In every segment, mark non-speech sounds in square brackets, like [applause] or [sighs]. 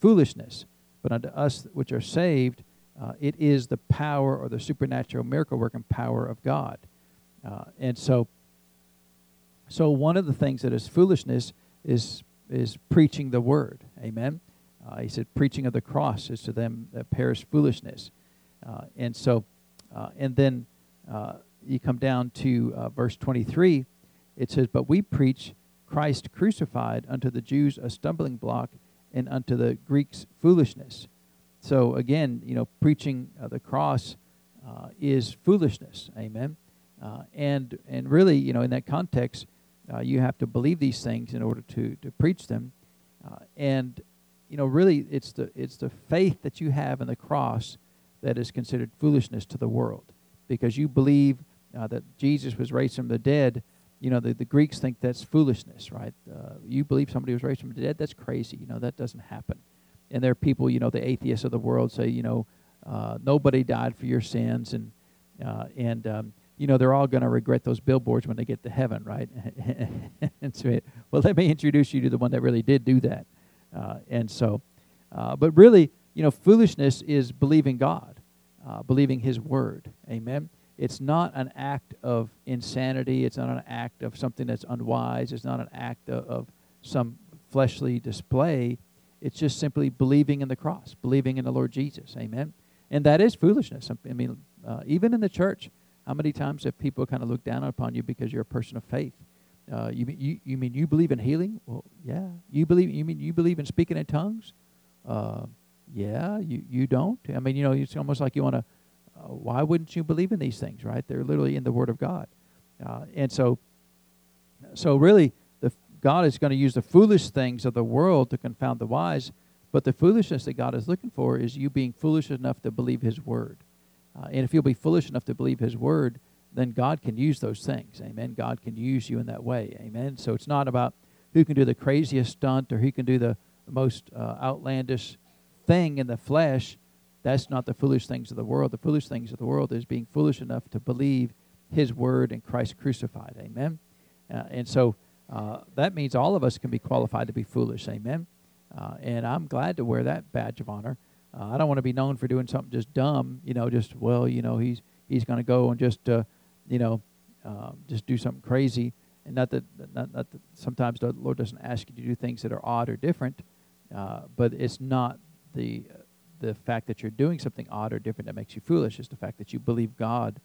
foolishness. But unto us which are saved, uh, it is the power or the supernatural miracle working power of God. Uh, and so, so one of the things that is foolishness is is preaching the word. Amen. Uh, he said, preaching of the cross is to them that perish foolishness. Uh, and so, uh, and then uh, you come down to verse 23. It says, But we preach Christ crucified unto the Jews a stumbling block and unto the Greeks foolishness. So again, you know, preaching uh, the cross uh, is foolishness. Amen. Uh, and and really, you know, in that context, you have to believe these things in order to to preach them. and you know, really, it's the it's the faith that you have in the cross that is considered foolishness to the world, because you believe uh, that Jesus was raised from the dead. You know, the, the Greeks think that's foolishness, right? Uh, you believe somebody was raised from the dead? That's crazy. You know, that doesn't happen. And there are people, you know, the atheists of the world say, you know, uh, nobody died for your sins, and uh, and um, you know they're all going to regret those billboards when they get to heaven, right? [laughs] and so, well, let me introduce you to the one that really did do that. Uh, and so, uh, but really, you know, foolishness is believing God, uh, believing His word. Amen. It's not an act of insanity. It's not an act of something that's unwise. It's not an act of, of some fleshly display. It's just simply believing in the cross, believing in the Lord Jesus. Amen. And that is foolishness. I mean, uh, even in the church, how many times have people kind of looked down upon you because you're a person of faith? Uh, you, you, you mean you believe in healing? Well, yeah. You believe you mean you believe in speaking in tongues? Uh, yeah. You you don't. I mean, you know, it's almost like you want to. Uh, why wouldn't you believe in these things? Right? They're literally in the Word of God, uh, and so. So really, the God is going to use the foolish things of the world to confound the wise, but the foolishness that God is looking for is you being foolish enough to believe His Word, uh, and if you'll be foolish enough to believe His Word, then God can use those things. Amen. God can use you in that way. Amen. So it's not about who can do the craziest stunt or who can do the, most uh, outlandish thing in the flesh. That's not the foolish things of the world. The foolish things of the world is being foolish enough to believe His word and Christ crucified. Amen. Uh, and so uh, that means all of us can be qualified to be foolish. Amen. Uh, and I'm glad to wear that badge of honor. Uh, I don't want to be known for doing something just dumb. You know, just well, you know, he's he's going to go and just uh, you know, uh, just do something crazy. And not that, not, not that sometimes the Lord doesn't ask you to do things that are odd or different, uh, but it's not the the fact that you're doing something odd or different that makes you foolish. It's the fact that you believe God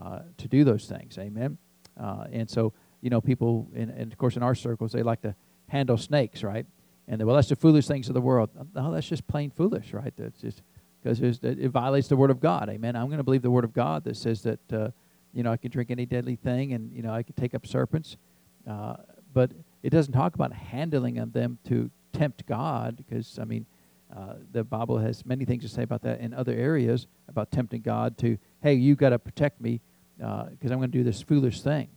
uh, to do those things. Amen. Uh, and so, you know, people, in, and of course, in our circles, they like to handle snakes, right? And they, well, that's the foolish things of the world. No, that's just plain foolish, right? That's just because it violates the word of God. Amen. I'm going to believe the word of God that says that uh, you know, I can drink any deadly thing, and you know, I can take up serpents. Uh, but it doesn't talk about handling them to tempt God, because I mean, uh, the Bible has many things to say about that in other areas about tempting God to, hey, you got to protect me because uh, I'm going to do this foolish thing.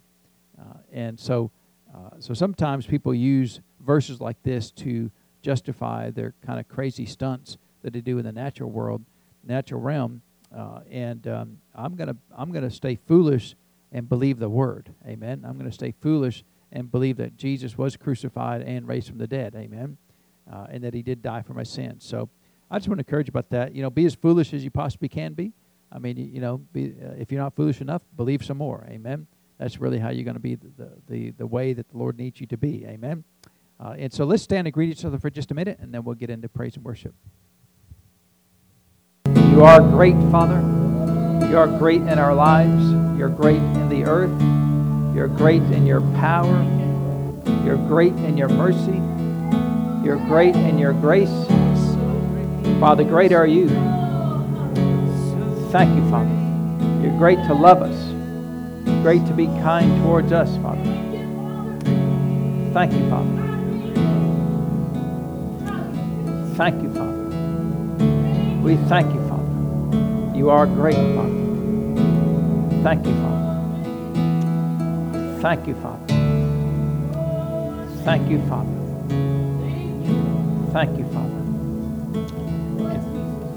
Uh, and so, uh, so sometimes people use verses like this to justify their kind of crazy stunts that they do in the natural world, natural realm. Uh, and um, I'm gonna I'm gonna stay foolish and believe the word. Amen. I'm gonna stay foolish and believe that Jesus was crucified and raised from the dead. Amen. Uh, and that He did die for my sins. So I just want to encourage you about that. You know, be as foolish as you possibly can be. I mean, you, know, be, uh, if you're not foolish enough, believe some more. Amen. That's really how you're going to be the, the, the, the, way that the Lord needs you to be. Amen. Uh, and so let's stand and greet each other for just a minute, and then we'll get into praise and worship. You are great, Father. You are great in our lives. You're great in the earth. You're great in your power. You're great in your mercy. You're great in your grace. Father, great are you. Thank you, Father. You're great to love us. Great to be kind towards us, Father. Thank you, Father. Thank you, Father. We thank you, Father. you are great, Father. Thank you, Father. Thank you, Father. Thank you, Father. Thank you, Father.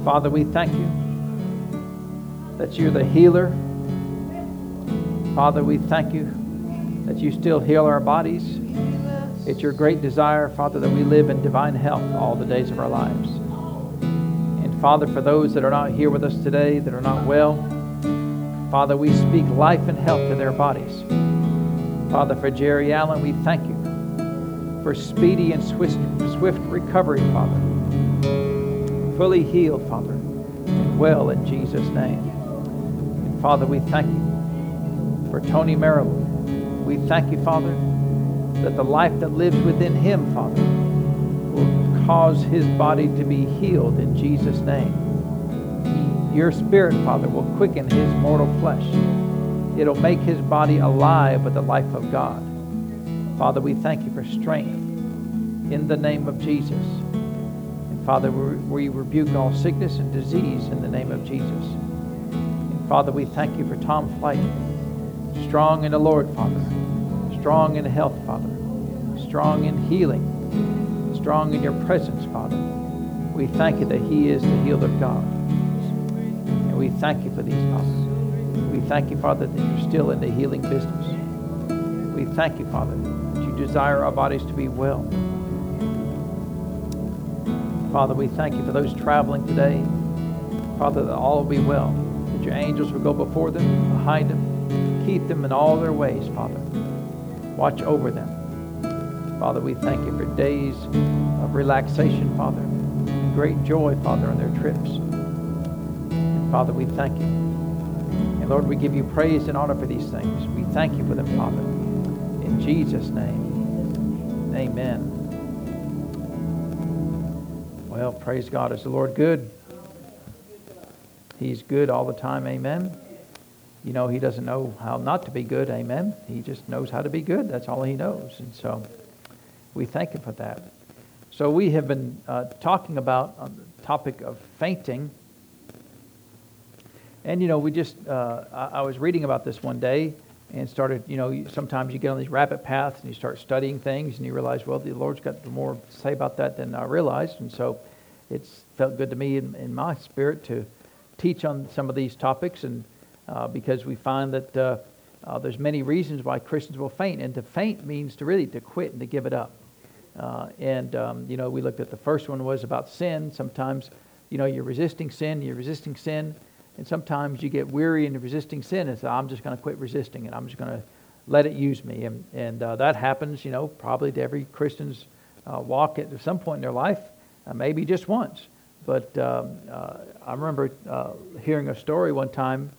Father, we thank you that you're the healer. Father, we thank you that you still heal our bodies. It's your great desire, Father, that we live in divine health all the days of our lives. And Father, for those that are not here with us today, that are not well, Father, we speak life and health to their bodies. Father, for Jerry Allen, we thank for speedy and swift, recovery, Father. Fully healed, Father, and well in Jesus' name. And Father, we thank you for Tony Marable. We thank you, Father, that the life that lives within him, Father, will cause his body to be healed in Jesus' name. Your spirit, Father, will quicken his mortal flesh. It'll make his body alive with the life of God. Father, we thank you for strength in the name of Jesus. And Father, we rebuke all sickness and disease in the name of Jesus. And Father, we thank you for Tom Flight, strong in the Lord, Father, strong in health, Father, strong in healing, strong in your presence, Father. We thank you that he is the healed of God. And we thank you for these, Father. We thank you, Father, that you're still in the healing business. We thank you, Father, desire our bodies to be well. Father, we thank you for those traveling today. Father, that all will be well. That your angels will go before them, behind them, keep them in all their ways, Father. Watch over them. Father, we thank you for days of relaxation, Father, and great joy, Father, on their trips. And Father, we thank you. And Lord, we give you praise and honor for these things. We thank you for them, Father. In Jesus' name. Amen. Well, praise God. Is the Lord good? He's good all the time. Amen. You know, he doesn't know how not to be good. Amen. He just knows how to be good. That's all he knows. And so we thank him for that. So we have been uh, talking about on the topic of fainting. And, you know, we just, uh, I, I was reading about this one day and started, you know, sometimes you get on these rapid paths and you start studying things and you realize, well, the Lord's got more to say about that than I realized. And so it's felt good to me in, in my spirit to teach on some of these topics and uh, because we find that uh, uh, there's many reasons why Christians will faint. And to faint means to really to quit and to give it up. Uh, and, um, you know, we looked at the first one was about sin. Sometimes, you know, you're resisting sin, you're resisting sin and sometimes you get weary in resisting sin and say, I'm just going to quit resisting it. I'm just going to let it use me. And, and uh, that happens, you know, probably to every Christian's uh, walk at some point in their life, uh, maybe just once. But um, uh, I remember uh, hearing a story one time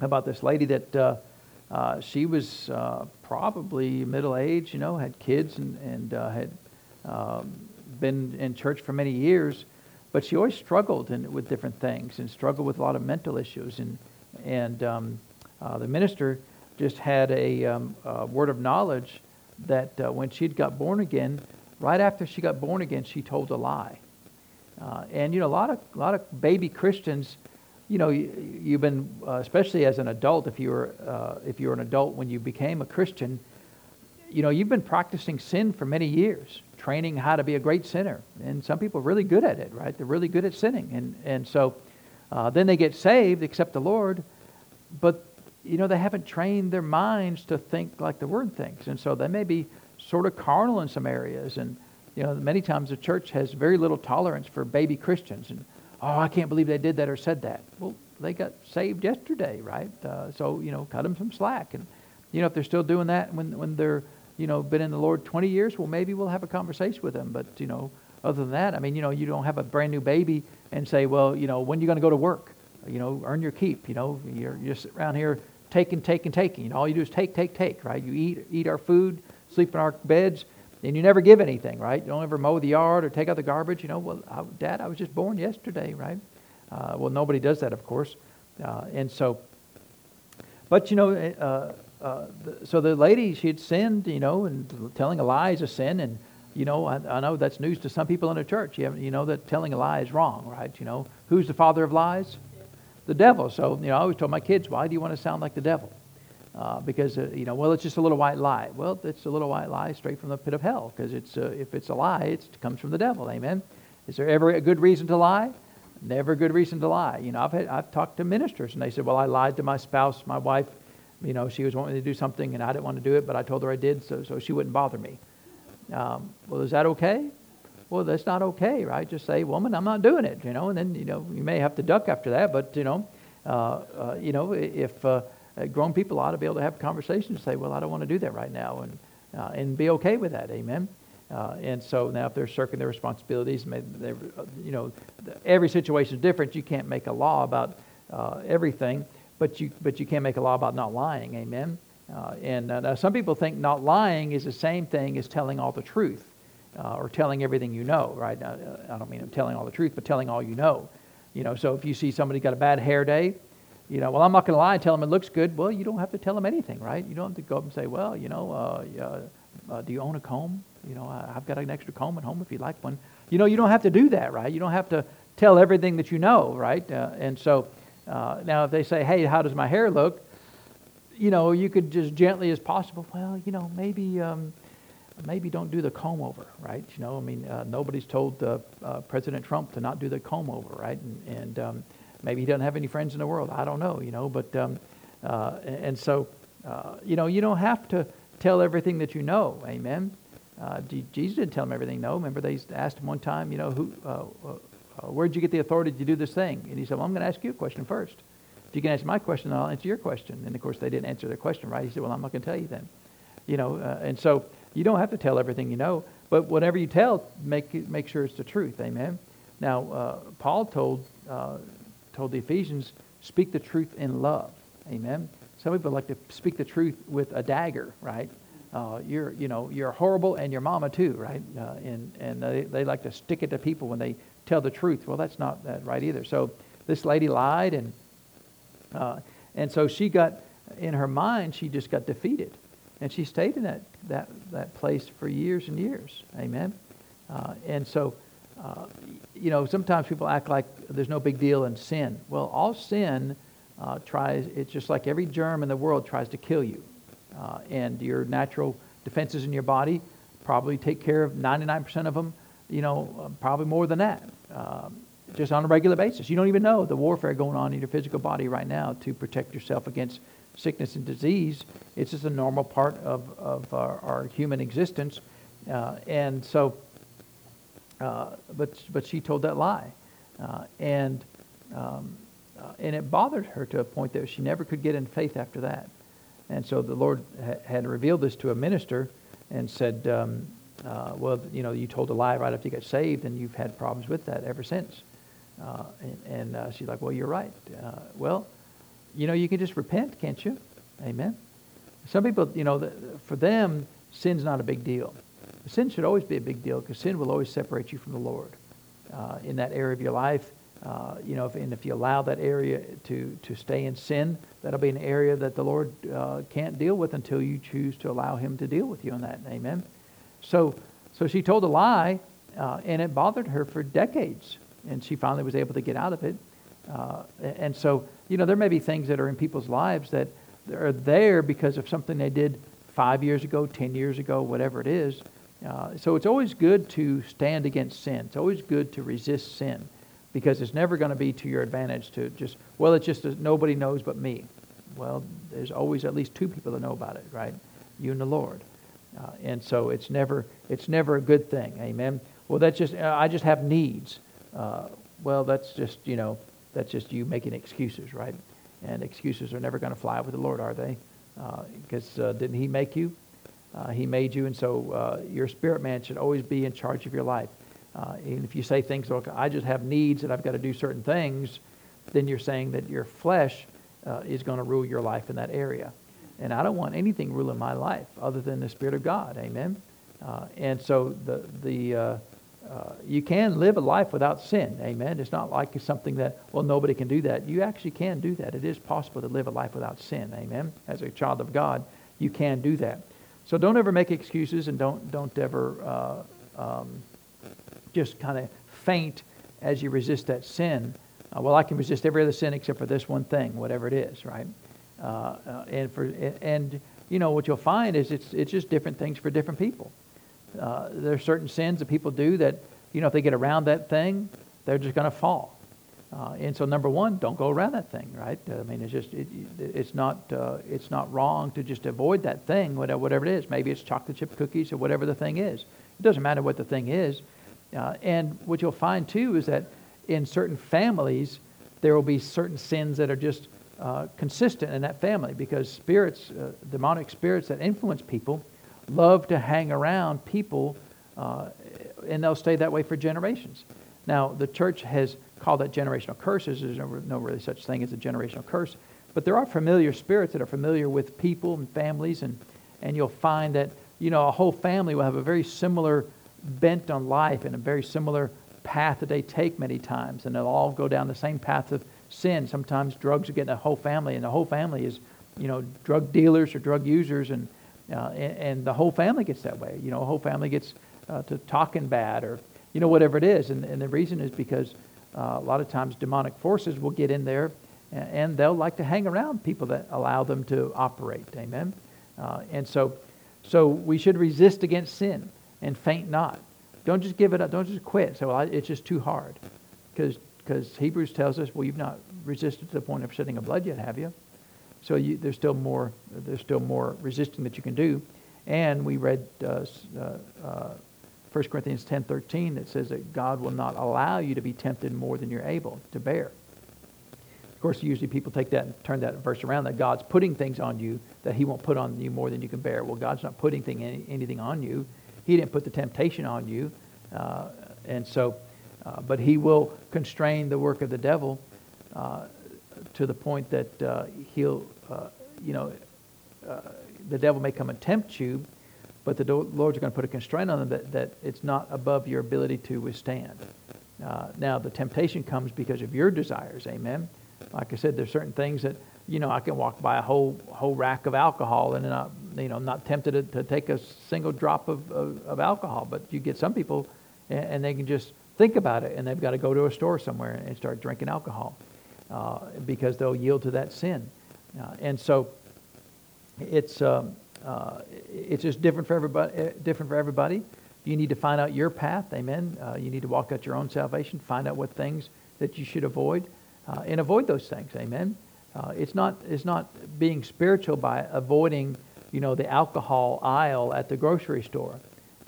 about this lady that uh, she was probably middle aged, you know, had kids and, and had um, been in church for many years but she always struggled in, with different things and struggled with a lot of mental issues. And, and um, uh, the minister just had a, um, a word of knowledge that uh, when she'd got born again, right after she got born again, she told a lie. Uh, and you know, a lot of a lot of baby Christians, you know, you, have been, uh, especially as an adult, if you were uh, if you were an adult when you became a Christian, you know, you've been practicing sin for many years training how to be a great sinner. And some people are really good at it, right? They're really good at sinning. And, and so uh, then they get saved, accept the Lord, but, you know, they haven't trained their minds to think like the Word thinks. And so they may be sort of carnal in some areas. And, you know, many times the church has very little tolerance for baby Christians. And, oh, I can't believe they did that or said that. Well, they got saved yesterday, right? Uh, so, you know, cut them some slack. And, you know, if they're still doing that when, when they're you know, been in the Lord 20 years, well, maybe we'll have a conversation with them. But, you know, other than that, I mean, you know, you don't have a brand new baby and say, well, you know, when are you going to go to work? You know, earn your keep. You know, you're, you're just around here taking, taking, taking. You know, all you do is take, take, take, right? You eat, eat our food, sleep in our beds, and you never give anything, right? You don't ever mow the yard or take out the garbage. You know, well, I, Dad, I was just born yesterday, right? Uh, well, nobody does that, of course. Uh, and so, but, you know, uh, uh, the, so the lady, she had sinned, you know, and telling a lie is a sin. And, you know, I, I know that's news to some people in the church. You, you know that telling a lie is wrong, right? You know, who's the father of lies? The devil. So, you know, I always told my kids, why do you want to sound like the devil? Uh, because, uh, you know, well, it's just a little white lie. Well, it's a little white lie straight from the pit of hell because it's, uh, if it's a lie, it comes from the devil. Amen. Is there ever a good reason to lie? Never a good reason to lie. You know, I've, had, I've talked to ministers and they said, well, I lied to my spouse, my wife, you know, she was wanting to do something and I didn't want to do it, but I told her I did, so, so she wouldn't bother me. Um, well, is that okay? well, that's not okay, right? Just say, woman, I'm not doing it, you know, and then, you know, you may have to duck after that, but, you know, uh, uh, you know, if uh, grown people ought to be able to have conversations and say, well, I don't want to do that right now, and, uh, and be okay with that, amen? Uh, and so now if they're shirking their responsibilities, uh, you know, every situation is different. You can't make a law about everything, but you, but you can't make a law about not lying, amen? and some people think not lying is the same thing as telling all the truth uh, or telling everything you know, right? I, I don't mean telling all the truth, but telling all you know. You know, so if you see somebody got a bad hair day, you know, well, I'm not going to lie and tell them it looks good. Well, you don't have to tell them anything, right? You don't have to go up and say, well, you know, uh, uh, do you own a comb? You know, I've got an extra comb at home if you'd like one. You know, you don't have to do that, right? You don't have to tell everything that you know, right? Uh, and so uh, now if they say, hey, how does my hair look? You know, you could just gently as possible, well, you know, maybe. Um, maybe don't do the comb over, right? You know, I mean, uh, nobody's told uh, uh, President Trump to not do the comb over, right? And, and um, maybe he doesn't have any friends in the world. I don't know, you know, but, um, uh, and so, uh, you know, you don't have to tell everything that you know, amen? Uh, Jesus didn't tell him everything, no. Remember, they asked him one time, you know, who, where'd you get the authority to do this thing? And he said, well, I'm going to ask you a question first. If you can answer my question, I'll answer your question. And of course, they didn't answer their question right. He said, well, I'm not going to tell you then. You know, and so, you don't have to tell everything you know, but whatever you tell, make, make sure it's the truth. Amen. Now, uh, Paul told, uh, told the Ephesians, speak the truth in love. Amen. Some people like to speak the truth with a dagger, right? Uh, you're, you know, you're horrible and your mama too, right? Uh, and and they, they like to stick it to people when they tell the truth. Well, that's not that right either. So this lady lied, and uh, and so she got in her mind, she just got defeated. And she stayed in that, that, that place for years and years. Amen. Uh, and so, uh, you know, sometimes people act like there's no big deal in sin. Well, all sin uh, tries, it's just like every germ in the world tries to kill you. Uh, and your natural defenses in your body probably take care of 99% of them, you know, uh, probably more than that. Um, just on a regular basis. You don't even know the warfare going on in your physical body right now to protect yourself against sickness and disease. It's just a normal part of, of our, our human existence. Uh, and so, uh, but, but she told that lie. Uh, and, um, uh, and it bothered her to a point that she never could get in faith after that. And so the Lord ha- had revealed this to a minister and said, um, uh, well, you know, you told a lie right after you got saved, and you've had problems with that ever since. Uh, and, and she's like, well, you're right. well, you know, you can just repent, can't you? Amen. Some people, you know, for them, sin's not a big deal. Sin should always be a big deal because sin will always separate you from the Lord uh, in that area of your life. Uh, you know, if, and if you allow that area to, to stay in sin, that'll be an area that the Lord uh, can't deal with until you choose to allow Him to deal with you in that. Amen. So, so she told a lie, uh, and it bothered her for decades, and she finally was able to get out of it. Uh, and so you know, there may be things that are in people's lives that are there because of something they did five years ago, ten years ago, whatever it is. Uh, so it's always good to stand against sin. It's always good to resist sin because it's never going to be to your advantage to just, well, it's just nobody knows but me. Well, there's always at least two people that know about it, right? You and the Lord. Uh, and so it's never, it's never a good thing. Amen. Well, that's just, I just have needs. Uh, well, that's just, you know, that's just you making excuses, right? And excuses are never going to fly with the Lord, are they? Because uh, uh, didn't He make you? Uh, he made you, and so uh, your spirit man should always be in charge of your life. Uh, even if you say things like, I just have needs and I've got to do certain things, then you're saying that your flesh uh, is going to rule your life in that area. And I don't want anything ruling my life other than the Spirit of God. Amen. and so the, the uh, you can live a life without sin. Amen. It's not like it's something that, well, nobody can do that. You actually can do that. It is possible to live a life without sin. Amen. As a child of God, you can do that. So don't ever make excuses and don't, don't ever uh, um, just kind of faint as you resist that sin. Uh, well, I can resist every other sin except for this one thing, whatever it is, right? Uh, and for and you know what you'll find is it's it's just different things for different people. Uh, there are certain sins that people do that, you know, if they get around that thing, they're just going to fall. Uh, and so, number one, don't go around that thing, right? I mean, it's just it, it's not uh, it's not wrong to just avoid that thing, whatever, whatever it is. Maybe it's chocolate chip cookies or whatever the thing is. It doesn't matter what the thing is. Uh, and what you'll find too is that in certain families, there will be certain sins that are just uh, consistent in that family because spirits, uh, demonic spirits that influence people, love to hang around people uh, and they'll stay that way for generations. Now, the church has called that generational curses. There's no, no really such thing as a generational curse. But there are familiar spirits that are familiar with people and families, and, and you'll find that, you know, a whole family will have a very similar bent on life and a very similar path that they take many times, and they'll all go down the same path of sin. Sometimes drugs are getting a whole family, and the whole family is, you know, drug dealers or drug users, and, uh, and, and, the whole family gets that way. You know, a whole family gets uh, to talking bad or, you know, whatever it is. And, and the reason is because uh, a lot of times demonic forces will get in there and, and, they'll like to hang around people that allow them to operate. Amen. Uh, and so, so we should resist against sin and faint not. Don't just give it up. Don't just quit. Say, well, it's just too hard. Because Hebrews tells us, well, you've not resisted to the point of shedding of blood yet, have you? So you, there's still more. There's still more resisting that you can do. And we read uh, uh, 1 Corinthians 10:13 that says that God will not allow you to be tempted more than you're able to bear. Of course, usually people take that and turn that verse around that God's putting things on you that He won't put on you more than you can bear. Well, God's not putting thing, any, anything on you. He didn't put the temptation on you. Uh, and so, uh, but He will constrain the work of the devil uh, to the point that uh, He'll, uh, you know, uh, the devil may come and tempt you, but the Lord's going to put a constraint on them that, that it's not above your ability to withstand. Uh, now, the temptation comes because of your desires, amen? Like I said, there's certain things that, you know, I can walk by a whole whole rack of alcohol and not, you know, I'm not tempted to, to take a single drop of, of, of, alcohol. But you get some people and, and, they can just think about it and they've got to go to a store somewhere and start drinking alcohol uh, because they'll yield to that sin. Uh, and so it's, um, uh, it's just different for everybody. Eh, different for everybody. You need to find out your path. Amen. Uh, you need to walk out your own salvation. Find out what things that you should avoid, uh, and avoid those things. Amen. Uh, it's not it's not being spiritual by avoiding you know the alcohol aisle at the grocery store.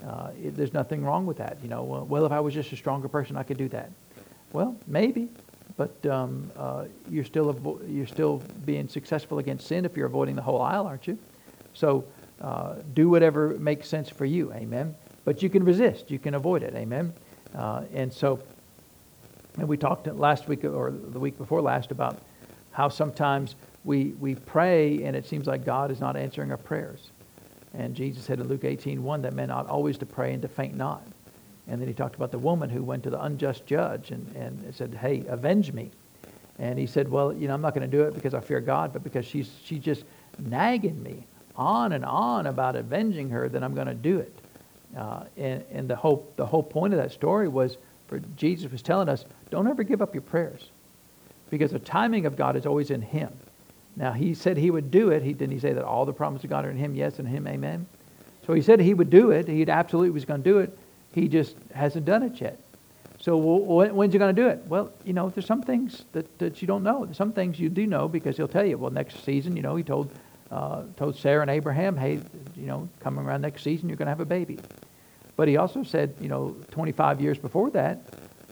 Uh, it, there's nothing wrong with that. You know, well, well, if I was just a stronger person, I could do that. Well, maybe, but um, uh, you're still avo- you're still being successful against sin if you're avoiding the whole aisle, aren't you? So uh, do whatever makes sense for you. Amen. But you can resist. You can avoid it. Amen. Uh, and so, and we talked last week or the week before last about how sometimes we, we pray and it seems like God is not answering our prayers. And Jesus said in Luke 18, 1, that men ought always to pray and to faint not. And then he talked about the woman who went to the unjust judge and, and said, hey, avenge me. And he said, well, you know, I'm not going to do it because I fear God, but because she's, she's just nagging me on and on about avenging her, then I'm going to do it. Uh, and, and the whole the whole point of that story was for Jesus was telling us, don't ever give up your prayers, because the timing of God is always in Him. Now He said He would do it. He didn't He say that all the promises of God are in Him, yes, and Him, Amen. So He said He would do it. He absolutely was going to do it. He just hasn't done it yet. So when's He going to do it? Well, you know, there's some things that, that you don't know. Some things you do know because He'll tell you. Well, next season, you know, He told uh, told Sarah and Abraham, hey, you know, coming around next season, you're going to have a baby. But he also said, you know, 25 years before that,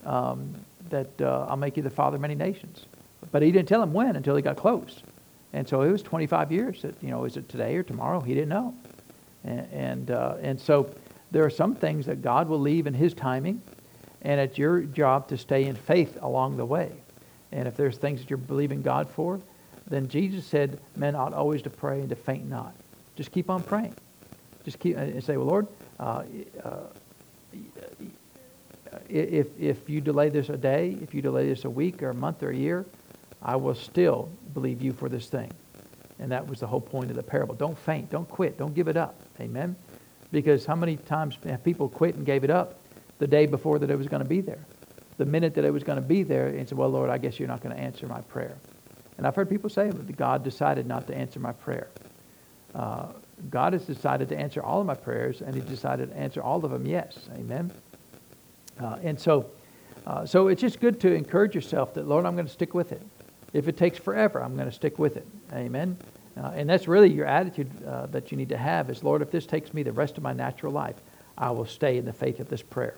um, that uh, I'll make you the father of many nations. But he didn't tell him when until he got close. And so it was 25 years that, you know, is it today or tomorrow? He didn't know. And, and, uh, and so there are some things that God will leave in his timing, and it's your job to stay in faith along the way. And if there's things that you're believing God for, then Jesus said men ought always to pray and to faint not. Just keep on praying. Just keep and say, well, Lord, uh, uh, if, if you delay this a day, if you delay this a week or a month or a year, I will still believe you for this thing. And that was the whole point of the parable. Don't faint. Don't quit. Don't give it up. Amen? Because how many times have people quit and gave it up the day before that it was going to be there? The minute that it was going to be there, and said, well, Lord, I guess you're not going to answer my prayer. And I've heard people say that God decided not to answer my prayer. Uh, God has decided to answer all of my prayers, and He decided to answer all of them yes. Amen. Uh, and so, uh, so it's just good to encourage yourself that Lord, I'm going to stick with it. If it takes forever, I'm going to stick with it. Amen. Uh, and that's really your attitude uh, that you need to have is, Lord, if this takes me the rest of my natural life, I will stay in the faith of this prayer.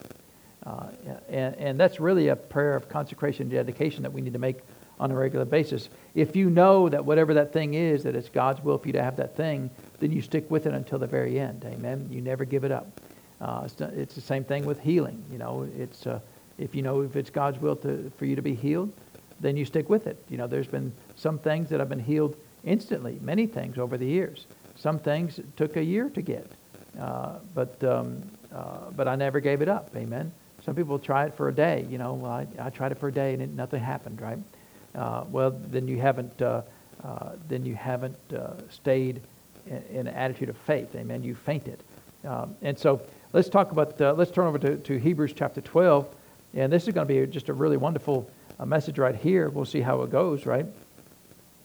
Uh, and, and that's really a prayer of consecration and dedication that we need to make on a regular basis. If you know that whatever that thing is, that it's God's will for you to have that thing, then you stick with it until the very end. Amen. You never give it up. Uh, it's, it's, the same thing with healing. You know, it's uh, if you know if it's God's will to, for you to be healed, then you stick with it. You know, there's been some things that have been healed instantly, many things over the years. Some things took a year to get, uh, but um, uh, but I never gave it up. Amen. Some people try it for a day. You know, well, I, I tried it for a day and it, nothing happened. Right. Uh, well, then you haven't uh, uh, then you haven't uh, stayed in, in, an attitude of faith. Amen. You fainted. Um, and so let's talk about. let's turn over to, to Hebrews chapter 12, and this is going to be just a really wonderful message right here. We'll see how it goes. Right.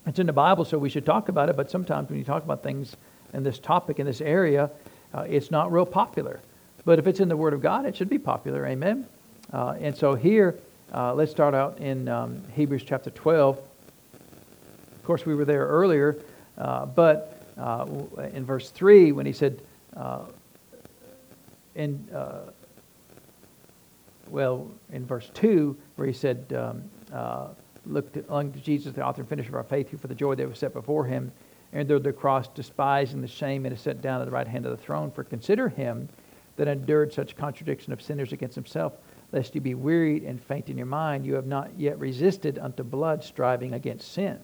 It's in the Bible, so we should talk about it. But sometimes when you talk about things in this topic in this area, it's not real popular. But if it's in the Word of God, it should be popular. Amen. Uh, and so here, uh, let's start out in um, Hebrews chapter 12. Of course, we were there earlier, uh, but uh, in verse 3, when he said, uh, in, uh, well, in verse 2, where he said, um, Look unto Jesus, the author and finisher of our faith, who for the joy that was set before him endured the cross, despising the shame, and is set down at the right hand of the throne. For consider him that endured such contradiction of sinners against himself, lest you be wearied and faint in your mind. You have not yet resisted unto blood, striving against sin.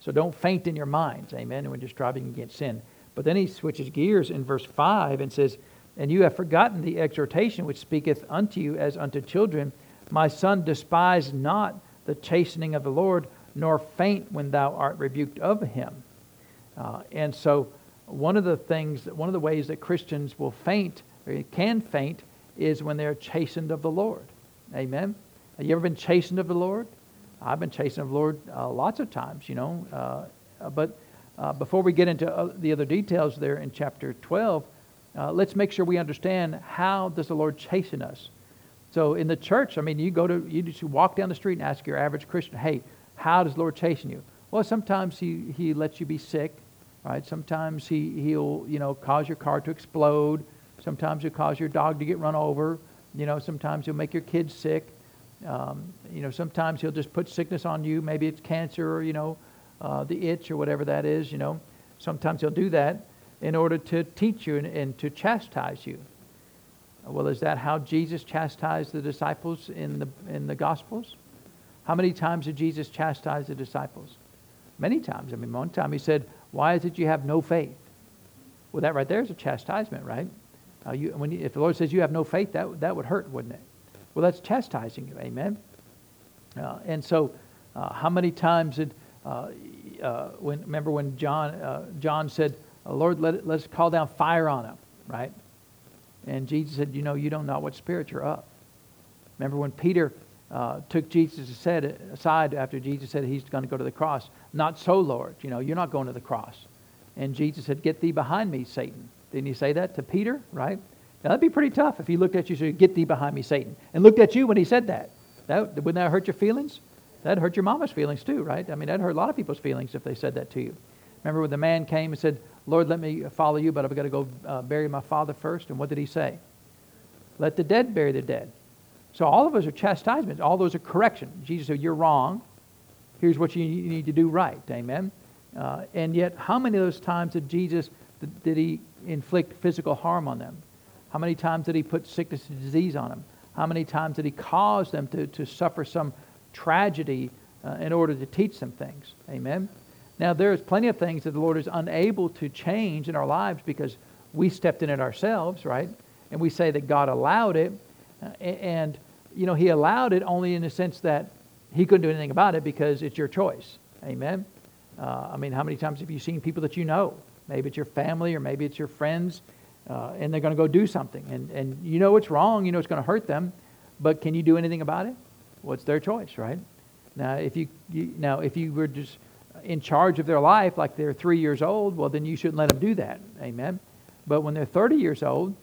So don't faint in your minds, amen, when you're striving against sin. But then he switches gears in verse 5 and says, And you have forgotten the exhortation which speaketh unto you as unto children. My son, despise not the chastening of the Lord, nor faint when thou art rebuked of him. Uh, and so, one of the things, one of the ways that Christians will faint or can faint is when they're chastened of the Lord. Amen. Have you ever been chastened of the Lord? I've been chastened of the Lord uh, lots of times, you know. Uh, but uh, before we get into the other details there in chapter 12, uh, let's make sure we understand how does the Lord chasten us. So in the church, I mean, you go to you just walk down the street and ask your average Christian, "Hey, how does the Lord chasten you?" Well, sometimes he he lets you be sick, right? Sometimes he he'll you know cause your car to explode. Sometimes he'll cause your dog to get run over. You know, sometimes he'll make your kids sick. Um, you know, sometimes he'll just put sickness on you. Maybe it's cancer or, you know, uh, the itch or whatever that is, you know. Sometimes he'll do that in order to teach you and, and to chastise you. Well, is that how Jesus chastised the disciples in the, in the Gospels? How many times did Jesus chastise the disciples? Many times. I mean, one time he said, Why is it you have no faith? Well, that right there is a chastisement, right? Uh, you, when you, if the Lord says you have no faith, that, that would hurt, wouldn't it? Well, that's chastising you. Amen. Uh, and so, uh, how many times did uh, uh, when remember when John uh, John said, Uh, "Lord, let let's call down fire on them," right? And Jesus said, "You know, you don't know what spirit you're of." Remember when Peter uh, took Jesus uh, aside after Jesus said he's going to go to the cross? Not so, Lord. You know, you're not going to the cross. And Jesus said, "Get thee behind me, Satan." Didn't he say that to Peter, right? Now, that'd be pretty tough if he looked at you and said, Get thee behind me, Satan. And looked at you when he said that. that wouldn't that hurt your feelings? That'd hurt your mama's feelings too, right? I mean, that'd hurt a lot of people's feelings if they said that to you. Remember when the man came and said, Lord, let me follow you, but I've got to go uh, bury my father first? And what did he say? Let the dead bury the dead. So all of us are chastisements. All those are correction. Jesus said, You're wrong. Here's what you need to do right. Amen. Uh, and yet, how many of those times did Jesus did he inflict physical harm on them? How many times did he put sickness and disease on them? How many times did he cause them to, to suffer some tragedy uh, in order to teach them things? Amen. Now, there's plenty of things that the Lord is unable to change in our lives because we stepped in it ourselves, right? And we say that God allowed it. Uh, and, you know, He allowed it only in the sense that He couldn't do anything about it because it's your choice. Amen. Uh, I mean, how many times have you seen people that you know Maybe it's your family or maybe it's your friends, uh, and they're going to go do something. And, and you know it's wrong, you know it's going to hurt them, but can you do anything about it? Well, it's their choice, right? Now, if you, you now if you were just in charge of their life like they're three years old, well, then you shouldn't let them do that. Amen. But when they're 30 years old,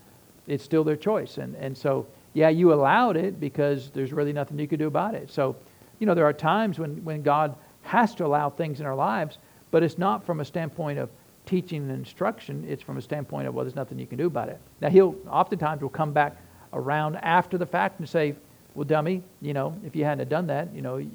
it's still their choice. And, and so, yeah, you allowed it because there's really nothing you could do about it. So, you know, there are times when, when God has to allow things in our lives, but it's not from a standpoint of teaching and instruction, it's from a standpoint of, well, there's nothing you can do about it. Now, he'll oftentimes will come back around after the fact and say, well, dummy, you know, if you hadn't done that, you know, you,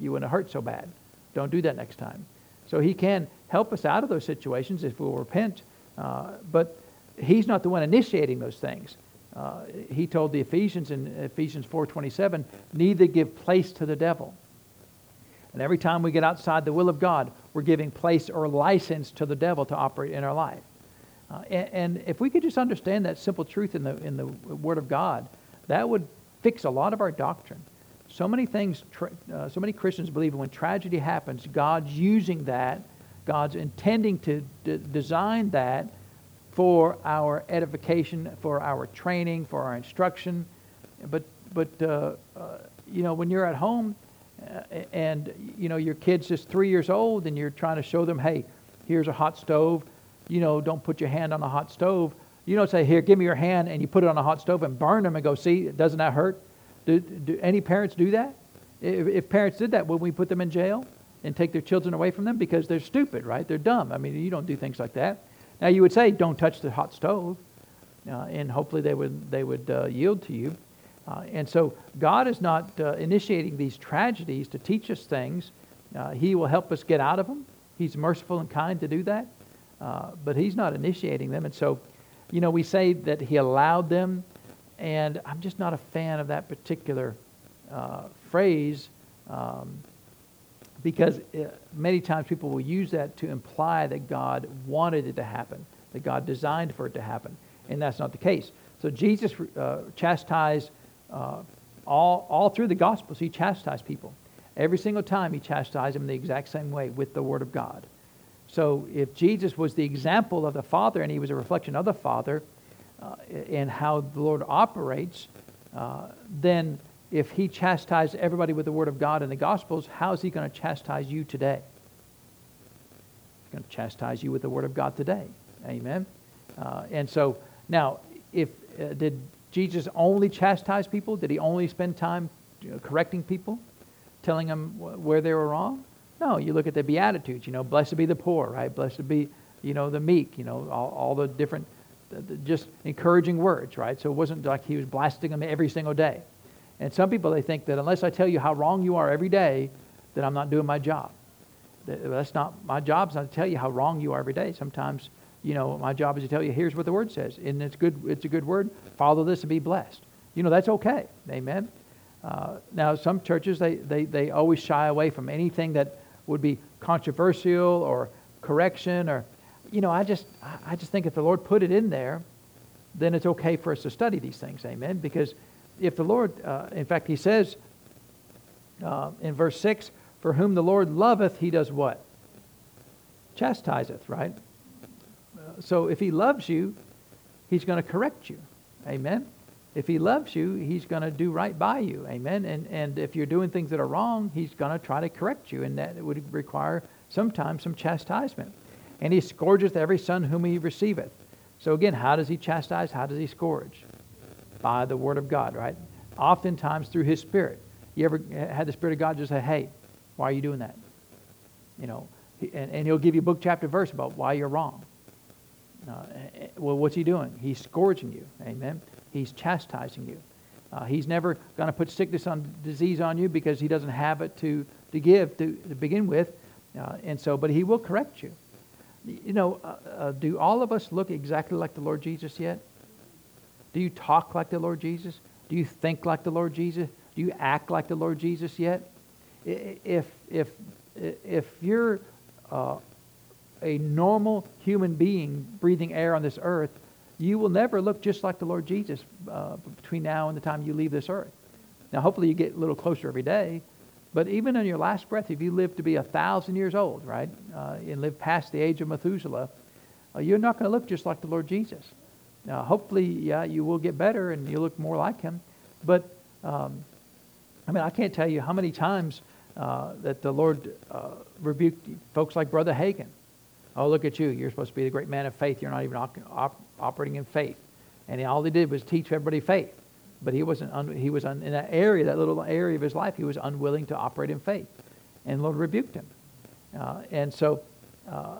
you wouldn't have hurt so bad. Don't do that next time. So he can help us out of those situations if we'll repent. Uh, but he's not the one initiating those things. Uh, he told the Ephesians in Ephesians 4:27, neither give place to the devil. And every time we get outside the will of God, we're giving place or license to the devil to operate in our life. Uh, and, and, if we could just understand that simple truth in the in the Word of God, that would fix a lot of our doctrine. So many things, uh, so many Christians believe when tragedy happens, God's using that, God's intending to d- design that for our edification, for our training, for our instruction. But, but uh, uh, you know, when you're at home uh, and, you know, your kid's just three years old and you're trying to show them, hey, here's a hot stove, you know, don't put your hand on a hot stove. You don't say, here, give me your hand, and you put it on a hot stove and burn them and go, see, doesn't that hurt? Do, do any parents do that? If, if parents did that, would we put them in jail and take their children away from them? Because they're stupid, right? They're dumb. I mean, you don't do things like that. Now, you would say, don't touch the hot stove, uh, and hopefully they would, they would uh, yield to you. Uh, and so God is not uh, initiating these tragedies to teach us things. Uh, he will help us get out of them. He's merciful and kind to do that. Uh, but He's not initiating them. And so you know, we say that he allowed them, and I'm just not a fan of that particular uh, phrase um, because it, uh, many times people will use that to imply that God wanted it to happen, that God designed for it to happen, and that's not the case. So Jesus uh, chastised uh, all, all through the Gospels, he chastised people. Every single time he chastised them the exact same way with the Word of God. So if Jesus was the example of the Father and he was a reflection of the Father uh, and how the Lord operates, uh, then if he chastised everybody with the Word of God in the Gospels, how is he going to chastise you today? He's going to chastise you with the Word of God today. Amen. Uh, and so now, if uh, did Jesus only chastise people? Did he only spend time correcting people, telling them where they were wrong? No, you look at the Beatitudes, you know, blessed be the poor, right? Blessed be, you know, the meek, you know, all, all the different, just encouraging words, right? So it wasn't like he was blasting them every single day. And some people, they think that unless I tell you how wrong you are every day, that I'm not doing my job. That's not, my job's not to tell you how wrong you are every day. Sometimes, you know, my job is to tell you, here's what the word says. And it's good, it's a good word. Follow this and be blessed. You know, that's okay. Amen. Uh, now, some churches, they, they, they always shy away from anything that would be controversial or correction or you know i just i just think if the lord put it in there then it's okay for us to study these things amen because if the lord uh, in fact he says uh, in verse 6 for whom the lord loveth he does what chastiseth right so if he loves you he's going to correct you amen if he loves you, he's going to do right by you. Amen. And, and if you're doing things that are wrong, he's going to try to correct you. And that would require sometimes some chastisement. And he scourgeth every son whom he receiveth. So again, how does he chastise? How does he scourge? By the word of God, right? Oftentimes through his spirit. You ever had the spirit of God just say, hey, why are you doing that? You know, and, and he'll give you book, chapter, verse about why you're wrong. Uh, eh, well, what's he doing? He's scourging you. Amen. He's chastising you. Uh, he's never going to put sickness on disease on you because he doesn't have it to, to give to, to begin with. Uh, and so, but he will correct you. You know, uh, uh, do all of us look exactly like the Lord Jesus yet? Do you talk like the Lord Jesus? Do you think like the Lord Jesus? Do you act like the Lord Jesus yet? If, if, if you're uh, a normal human being breathing air on this earth, you will never look just like the Lord Jesus uh, between now and the time you leave this earth. Now, hopefully, you get a little closer every day. But even in your last breath, if you live to be a thousand years old, right, uh, and live past the age of Methuselah, uh, you're not going to look just like the Lord Jesus. Now, hopefully, yeah, you will get better and you look more like Him. But um, I mean, I can't tell you how many times uh, that the Lord uh, rebuked folks like Brother Hagin. Oh, look at you. You're supposed to be the great man of faith. You're not even op- op- operating in faith. And all he did was teach everybody faith. But he wasn't, un- he was un- in that area, that little area of his life, he was unwilling to operate in faith. And the Lord rebuked him. Uh, and so, uh,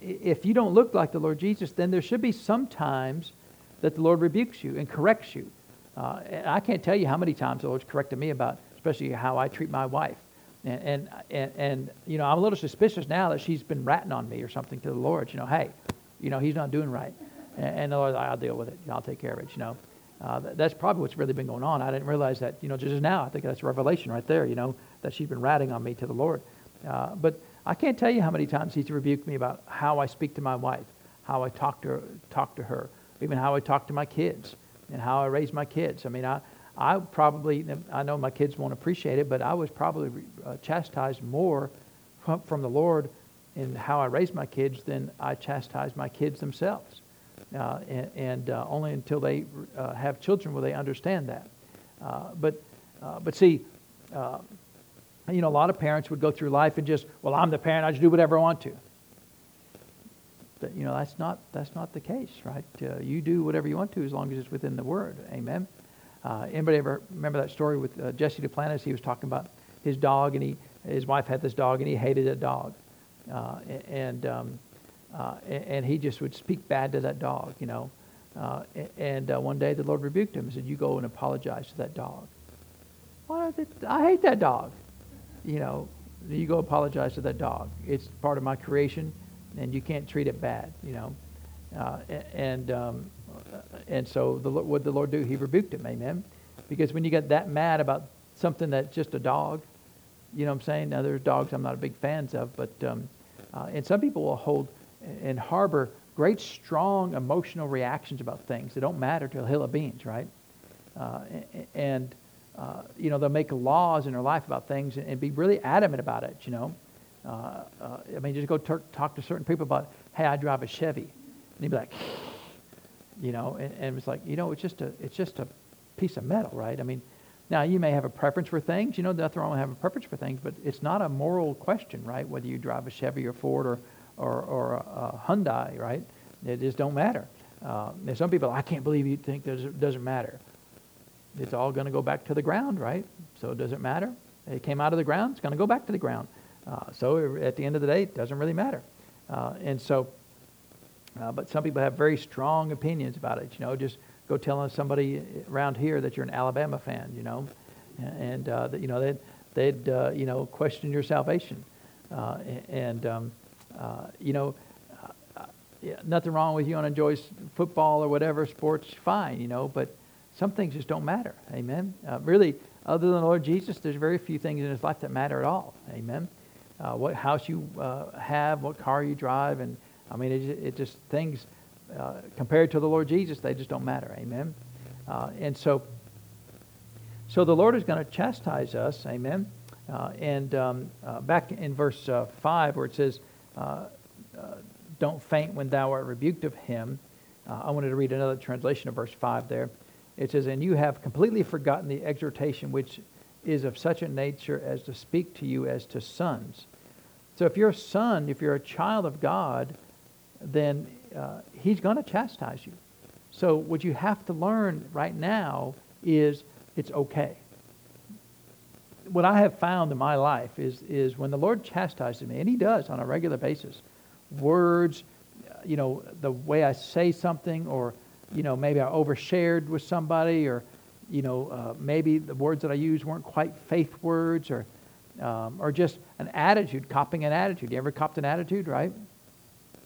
if you don't look like the Lord Jesus, then there should be some times that the Lord rebukes you and corrects you. Uh, I can't tell you how many times the Lord's corrected me about, especially how I treat my wife. And, and, and, and, you know, I'm a little suspicious now that she's been ratting on me or something to the Lord. You know, hey, you know, he's not doing right. And, and the Lord, I'll deal with it. I'll take care of it, you know. Uh, that's probably what's really been going on. I didn't realize that, you know, just now. I think that's revelation right there, you know, that she's been ratting on me to the Lord. Uh, but I can't tell you how many times he's rebuked me about how I speak to my wife, how I talk to her, talk to her even how I talk to my kids and how I raise my kids. I mean, I, I probably, I know my kids won't appreciate it, but I was probably uh, chastised more from, from, the Lord in how I raised my kids than I chastised my kids themselves. Uh, and, and uh, only until they uh, have children will they understand that. Uh, but, uh, but see, you know, a lot of parents would go through life and just, well, I'm the parent, I just do whatever I want to. But you know that's not that's not the case, right? Uh, you do whatever you want to as long as it's within the Word. Amen. Uh, anybody ever remember that story with uh, Jesse Duplantis? He was talking about his dog, and he his wife had this dog, and he hated that dog, uh, and um, uh, and he just would speak bad to that dog, you know. Uh, and one day the Lord rebuked him and said, "You go and apologize to that dog." Well, I hate that dog. You know, you go apologize to that dog. It's part of my creation and you can't treat it bad, you know. Uh, and um, and so the, what did the Lord do? He rebuked him, amen. Because when you get that mad about something that's just a dog, you know what I'm saying? Now there's dogs I'm not a big fans of, but um, uh, and some people will hold and harbor great strong emotional reactions about things that don't matter to a hill of beans, right? Uh, and uh, you know they'll make laws in their life about things and, and be really adamant about it, you know. Uh, uh, I mean, just go ter- talk to certain people about, hey, I drive a Chevy, and he'd be like, [sighs] you know, and, and it's like, you know, it's just a, it's just a piece of metal, right? I mean, now you may have a preference for things, you know, nothing wrong with having a preference for things, but it's not a moral question, right? Whether you drive a Chevy or Ford or, or, or a, a Hyundai, right? It just don't matter. Uh, there's some people, I can't believe you think it doesn't matter. It's all going to go back to the ground, right? So it doesn't matter. It came out of the ground, it's going to go back to the ground. Uh, so at the end of the day, it doesn't really matter. Uh, and so, uh, but some people have very strong opinions about it. You know, just go telling somebody around here that you're an Alabama fan. You know, and uh, that you know they'd they'd uh, you know question your salvation, and um, you know. Yeah, nothing wrong with you and enjoys football or whatever sports, fine, you know, but some things just don't matter. Amen. really, other than the Lord Jesus, there's very few things in his life that matter at all. Amen uh, what house you uh, have, what car you drive, and I mean, it, it just things uh, compared to the Lord Jesus, they just don't matter. Amen. Uh, and so, so the Lord is going to chastise us. Amen. Uh, and um, uh, back in verse five, where it says, Uh, uh, "Don't faint when thou art rebuked of him." Uh, I wanted to read another translation of verse five there. It says, "And you have completely forgotten the exhortation which." is of such a nature as to speak to you as to sons. So if you're a son, if you're a child of God, then uh, He's going to chastise you. So what you have to learn right now is it's okay. What I have found in my life is, is when the Lord chastises me, and He does on a regular basis, words, you know, the way I say something, or, you know, maybe I overshared with somebody, or, you know, uh, maybe the words that I used weren't quite faith words, or um, or just an attitude, copying an attitude. You ever copped an attitude, right?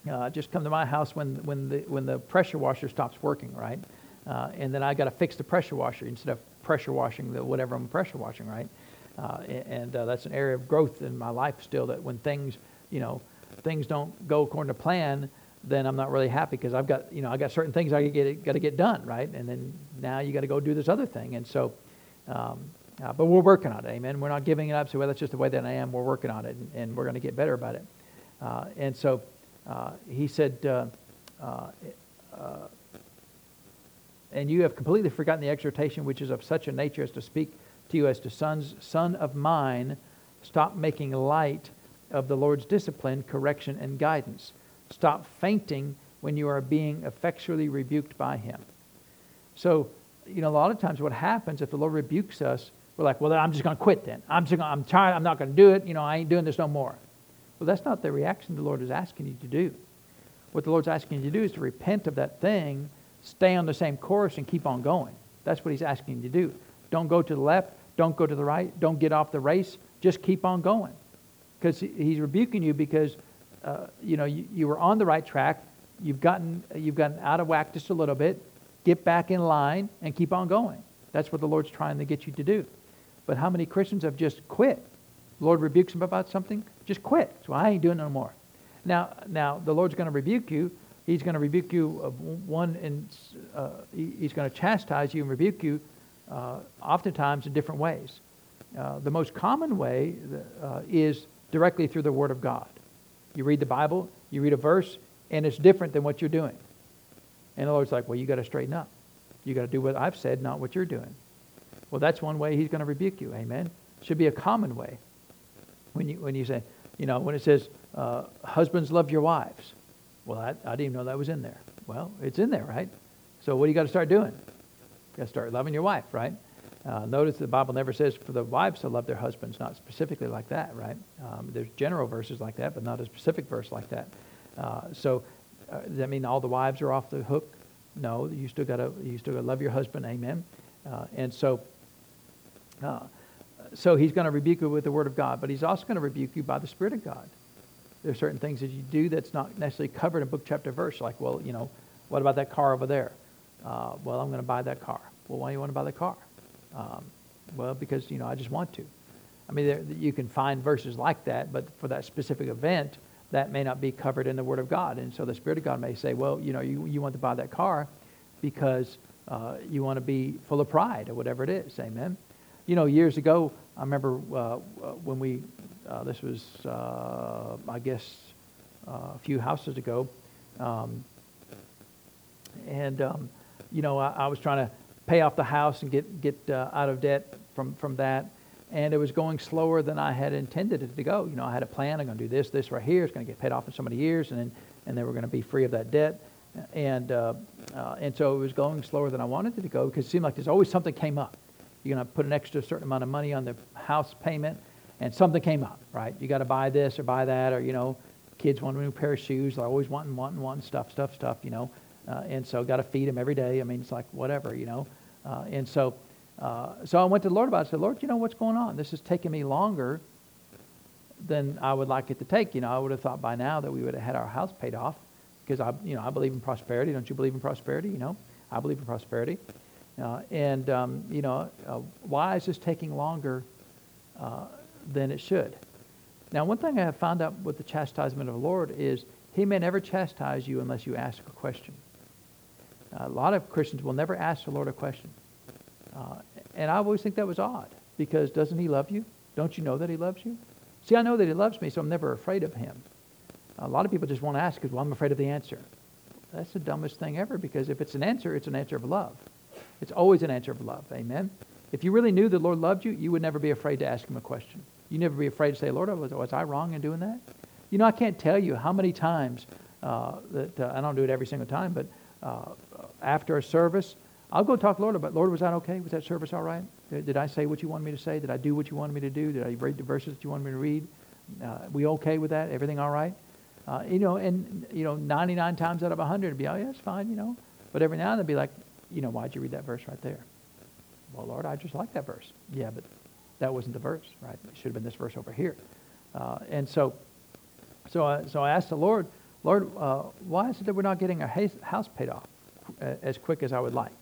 Uh, just come to my house when, when, the, when the pressure washer stops working, right? Uh, and then I got to fix the pressure washer instead of pressure washing the whatever I'm pressure washing, right? Uh, and uh, that's an area of growth in my life still. That when things, you know, things don't go according to plan, then I'm not really happy because I've got, you know, I got certain things I got to get done, right? And then now you got to go do this other thing, and so um, uh, but we're working on it, amen. We're not giving it up. So, well, that's just the way that I am. We're working on it, and, and we're going to get better about it. Uh, and so uh, he said, uh, uh, uh, and you have completely forgotten the exhortation which is of such a nature as to speak you as to sons, son of mine, stop making light of the Lord's discipline, correction, and guidance. Stop fainting when you are being effectually rebuked by him. So, you know, a lot of times what happens if the Lord rebukes us, we're like, well, I'm just going to quit then. I'm, just gonna, I'm tired. I'm not going to do it. You know, I ain't doing this no more. Well, that's not the reaction the Lord is asking you to do. What the Lord's asking you to do is to repent of that thing, stay on the same course, and keep on going. That's what he's asking you to do. Don't go to the left. Don't go to the right. Don't get off the race. Just keep on going. Because he's rebuking you because, uh, you know, you, you were on the right track. You've gotten, you've gotten out of whack just a little bit. Get back in line and keep on going. That's what the Lord's trying to get you to do. But how many Christians have just quit? The Lord rebukes them about something, just quit. So I ain't doing no more. Now, now the Lord's going to rebuke you. He's going to rebuke you one, and uh, he's going to chastise you and rebuke you, uh, oftentimes in different ways. Uh, the most common way uh, is directly through the Word of God. You read the Bible, you read a verse, and it's different than what you're doing. And the Lord's like, well, you got to straighten up. You got to do what I've said, not what you're doing. Well, that's one way He's going to rebuke you. Amen. Should be a common way. When you when you say, you know, when it says, uh, husbands love your wives. Well, I, I didn't even know that was in there. Well, it's in there, right? So what do you got to start doing? Got to start loving your wife, right? Uh, notice the Bible never says for the wives to love their husbands, not specifically like that, right? Um, there's general verses like that, but not a specific verse like that. Uh, so uh, does that mean all the wives are off the hook? No, you still got to you still got to love your husband, amen. Uh, and so, uh, so he's going to rebuke you with the word of God, but he's also going to rebuke you by the Spirit of God. There are certain things that you do that's not necessarily covered in book, chapter, verse. Like, well, you know, what about that car over there? Uh, well, I'm going to buy that car. Well, why do you want to buy the car? Um, well, because you know I just want to. I mean, there, you can find verses like that, but for that specific event, that may not be covered in the Word of God. And so the Spirit of God may say, well, you know, you, you want to buy that car because uh, you want to be full of pride or whatever it is. Amen. You know, years ago, I remember uh, when we, uh, this was, uh, I guess, uh, a few houses ago, um, and um, you know, I, I, was trying to pay off the house and get get uh, out of debt from from that, and it was going slower than I had intended it to go. You know, I had a plan. I'm going to do this, this right here. It's going to get paid off in so many years, and then and then we're going to be free of that debt. And uh, uh, and so it was going slower than I wanted it to go because it seemed like there's always something came up. You're going to put an extra certain amount of money on the house payment, and something came up, right? You got to buy this or buy that, or you know, kids want a new pair of shoes. They're always wanting, wanting, wanting stuff, stuff, stuff. You know, uh, and so got to feed him every day. I mean, it's like whatever, you know. Uh, and so, uh, so I went to the Lord about it. I said, Lord, you know what's going on? This is taking me longer than I would like it to take. You know, I would have thought by now that we would have had our house paid off because I, you know, I believe in prosperity. Don't you believe in prosperity? You know, I believe in prosperity. Uh, and um, you know, uh, why is this taking longer uh, than it should? Now, one thing I have found out with the chastisement of the Lord is He may never chastise you unless you ask a question a lot of Christians will never ask the Lord a question. Uh, and I always think that was odd because doesn't he love you? Don't you know that he loves you? See, I know that he loves me, so I'm never afraid of him. A lot of people just won't ask because, well, I'm afraid of the answer. That's the dumbest thing ever because if it's an answer, it's an answer of love. It's always an answer of love. Amen? If you really knew the Lord loved you, you would never be afraid to ask him a question. You'd never be afraid to say, Lord, was, was I wrong in doing that? You know, I can't tell you how many times uh, that, uh, I don't do it every single time, but uh, after a service, I'll go talk to Lord about, Lord, was that okay? Was that service all right? Did, did, I say what you wanted me to say? Did I do what you wanted me to do? Did I read the verses that you wanted me to read? Uh, we okay with that? Everything all right? Uh, you know, and, you know, 99 times out of 100, it'd be, oh, yeah, it's fine, you know. But every now and then be like, you know, why'd you read that verse right there? Well, Lord, I just like that verse. Yeah, but that wasn't the verse, right? It should have been this verse over here. Uh, and so, so, I, so I asked the Lord, Lord, uh, why is it that we're not getting our house paid off as quick as I would like?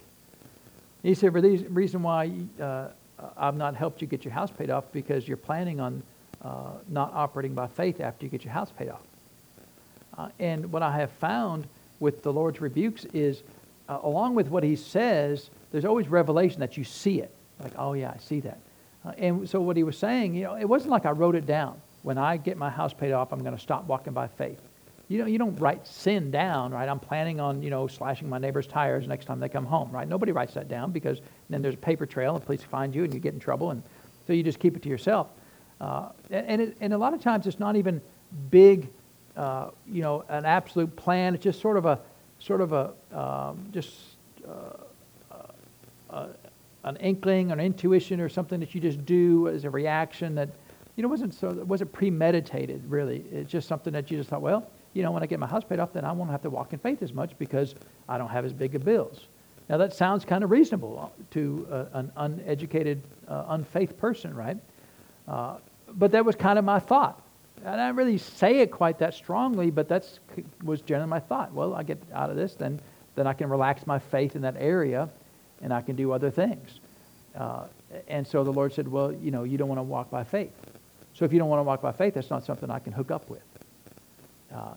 He said, for the reason why uh, I've not helped you get your house paid off because you're planning on uh, not operating by faith after you get your house paid off. Uh, and what I have found with the Lord's rebukes is, uh, along with what he says, there's always revelation that you see it. Like, oh yeah, I see that. Uh, and so what he was saying, you know, it wasn't like I wrote it down. When I get my house paid off, I'm going to stop walking by faith. You know, you don't write sin down, right? I'm planning on, you know, slashing my neighbor's tires next time they come home, right? Nobody writes that down because then there's a paper trail and police find you and you get in trouble. And so you just keep it to yourself. Uh, and, it, and a lot of times it's not even big, uh, you know, an absolute plan. It's just sort of a, sort of a, um, just uh, uh an inkling an intuition or something that you just do as a reaction that, you know, wasn't so, wasn't premeditated really. It's just something that you just thought, well, you know, when I get my house paid off, then I won't have to walk in faith as much because I don't have as big of bills. Now, that sounds kind of reasonable to uh, an uneducated, uh, unfaith person, right? Uh, but that was kind of my thought. And I didn't really say it quite that strongly, but that was generally my thought. Well, I get out of this, then, then I can relax my faith in that area and I can do other things. Uh, and so the Lord said, Well, you know, you don't want to walk by faith. So if you don't want to walk by faith, that's not something I can hook up with. Uh,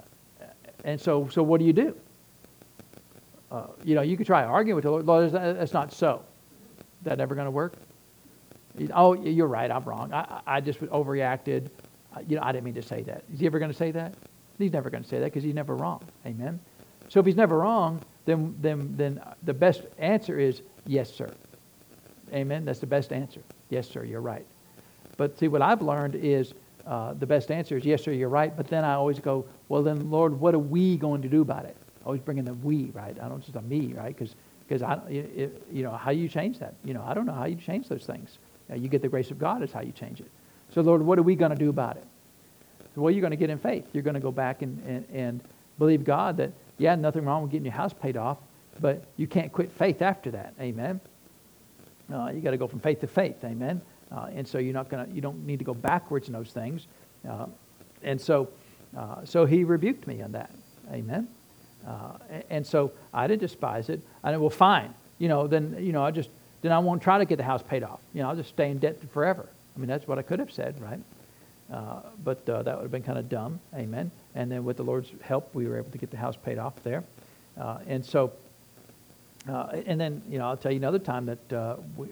and so, so what do you do? Uh, you know, you could try arguing with the Lord. Lord, that's not so. That ever going to work? Oh, you're right. I'm wrong. I, I just overreacted. You know, I didn't mean to say that. Is he ever going to say that? He's never going to say that because he's never wrong. Amen. So if he's never wrong, then then then the best answer is yes, sir. Amen. That's the best answer. Yes, sir. You're right. But see, what I've learned is uh, the best answer is yes, sir. You're right. But then I always go, well, then, Lord, what are we going to do about it? Always bringing the we, right? I don't just a me, right? Because because I, it, you know, how you change that? You know, I don't know how you change those things. Uh, you get the grace of God is how you change it. So, Lord, what are we going to do about it? Well, you're going to get in faith. You're going to go back and, and, and believe God that, yeah, nothing wrong with getting your house paid off, but you can't quit faith after that. Amen. Uh, you got to go from faith to faith. Amen. Uh, and so you're not going to, you don't need to go backwards in those things. Uh, and so, uh, so he rebuked me on that. Amen. Uh, and, and, so I didn't despise it. I said, well, fine. You know, then, you know, I just, then I won't try to get the house paid off. You know, I'll just stay in debt forever. I mean, that's what I could have said, right? Uh, but uh, that would have been kind of dumb. Amen. And then with the Lord's help, we were able to get the house paid off there. Uh, and so, uh, and then, you know, I'll tell you another time that we,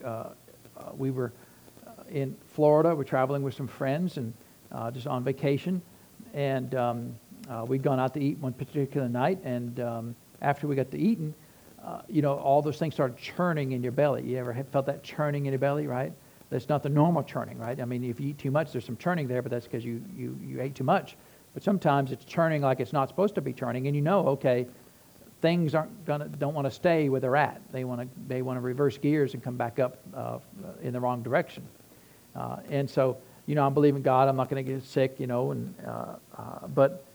we were in Florida. We're traveling with some friends and just on vacation. And um, we'd gone out to eat one particular night. And um, after we got to eating, uh, you know, all those things start churning in your belly. You ever felt that churning in your belly, right? That's not the normal churning, right? I mean, if you eat too much, there's some churning there, but that's because you, you, you ate too much. But sometimes it's churning like it's not supposed to be churning, and you know, okay, things aren't gonna don't want to stay where they're at. They want to they want to reverse gears and come back up uh, in the wrong direction. Uh, and so, you know, I'm believing God. I'm not going to get sick, you know. And uh, uh but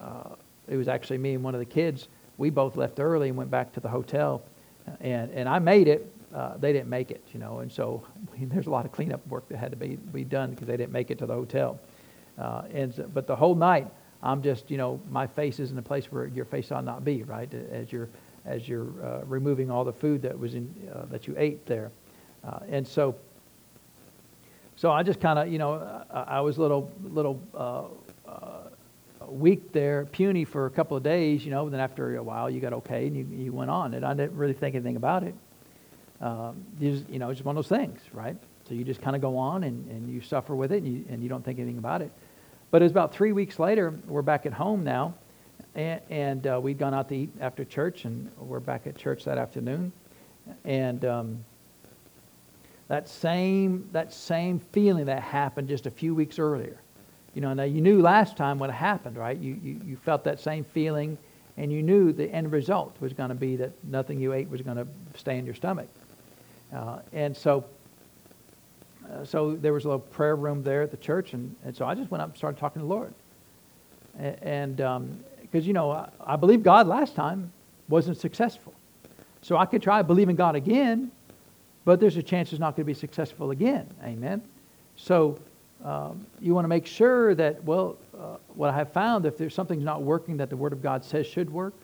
uh, it was actually me and one of the kids we both left early and went back to the hotel. And, and I made it. Uh, they didn't make it, you know. And so [laughs] there's a lot of cleanup work that had to be, be done because they didn't make it to the hotel. Uh, and but the whole night, I'm just, you know, my face is in a place where your face ought not be, right? As you're, as you're removing all the food that was in, that you ate there. And so, so I just kind of, you know, I, I was a little, little uh, weak there, puny for a couple of days, you know, then after a while you got okay and you, you went on. And I didn't really think anything about it. Um, you, just, you know, it's just one of those things, right? So you just kind of go on and, and you suffer with it and you, and you don't think anything about it. But it was about three weeks later, we're back at home now, and, and uh, we'd gone out to eat after church, and we're back at church that afternoon. And um, that same that same feeling that happened just a few weeks earlier you know, now you knew last time what happened, right? You, you, you felt that same feeling, and you knew the end result was going to be that nothing you ate was going to stay in your stomach. Uh, and so, uh, so there was a little prayer room there at the church, and, and so I just went up and started talking to the Lord. And because, um, you know, I, I believe God last time wasn't successful. So I could try believing God again, but there's a chance it's not going to be successful again. Amen. So um, you want to make sure that, well, uh, what I have found, if there's something's not working that the Word of God says should work,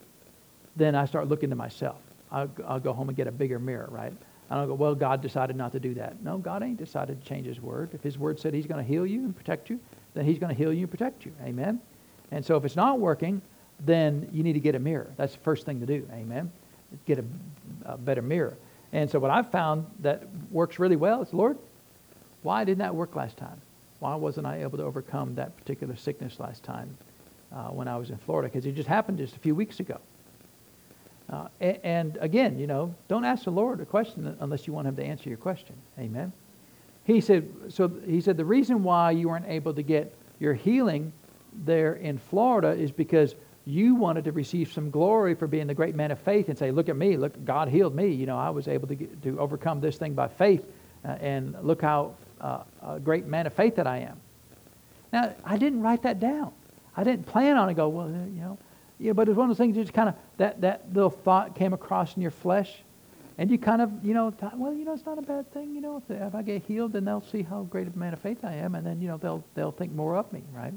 then I start looking to myself. I'll, I'll go home and get a bigger mirror, right? I don't go, well, God decided not to do that. No, God ain't decided to change His Word. If His Word said He's going to heal you and protect you, then He's going to heal you and protect you. Amen? And so if it's not working, then you need to get a mirror. That's the first thing to do. Amen? Get a, a better mirror. And so what I've found that works really well is, Lord, why didn't that work last time? why wasn't I able to overcome that particular sickness last time uh, when I was in Florida? Because it just happened just a few weeks ago. Uh, and, and, again, you know, don't ask the Lord a question unless you want Him to answer your question. Amen. He said, so he said the reason why you weren't able to get your healing there in Florida is because you wanted to receive some glory for being the great man of faith and say, look at me, look, God healed me. You know, I was able to get, to overcome this thing by faith, uh, and look how uh, a great man of faith that I am. Now, I didn't write that down. I didn't plan on it. Go well, you know, yeah. But it's one of those things. You Just kind of that that little thought came across in your flesh, And you kind of, you know, well, you know, it's not a bad thing. You know, if, if I get healed, then they'll see how great a man of faith I am, and then, you know, they'll, they'll think more of me, right?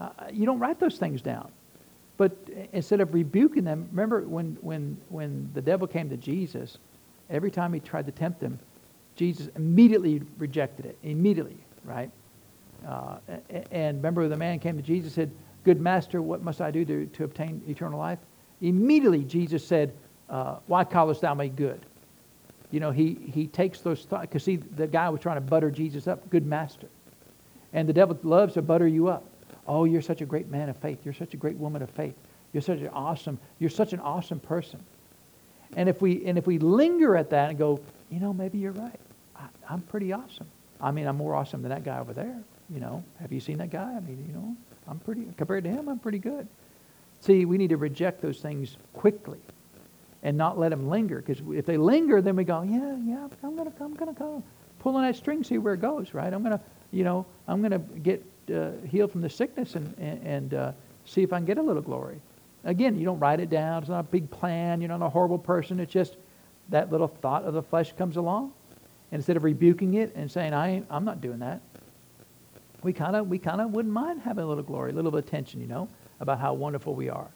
Uh, you don't write those things down. But instead of rebuking them, remember when, when, when the devil came to Jesus, every time he tried to tempt him, Jesus immediately rejected it. Immediately, right? Uh, and remember the man came to Jesus and said, Good master, what must I do to, to obtain eternal life? Immediately Jesus said, uh, Why callest thou me good? You know, he, he takes those thoughts, because see, the guy was trying to butter Jesus up, good master. And the devil loves to butter you up. Oh, you're such a great man of faith. You're such a great woman of faith. You're such an awesome, you're such an awesome person. And if we and if we linger at that and go, you know, maybe you're right. I, I'm pretty awesome. I mean, I'm more awesome than that guy over there. You know, have you seen that guy? I mean, you know, I'm pretty compared to him. I'm pretty good. See, we need to reject those things quickly, and not let them linger. Because if they linger, then we go, yeah, yeah, I'm gonna, I'm gonna go pull on that string, see where it goes, right? I'm gonna, you know, I'm gonna get uh, healed from the sickness and, and, uh, see if I can get a little glory. Again, you don't write it down. It's not a big plan. You're not a horrible person. It's just that little thought of the flesh comes along. And instead of rebuking it and saying, I I'm not doing that, we kind of we kind of wouldn't mind having a little glory, a little attention, you know, about how wonderful we are.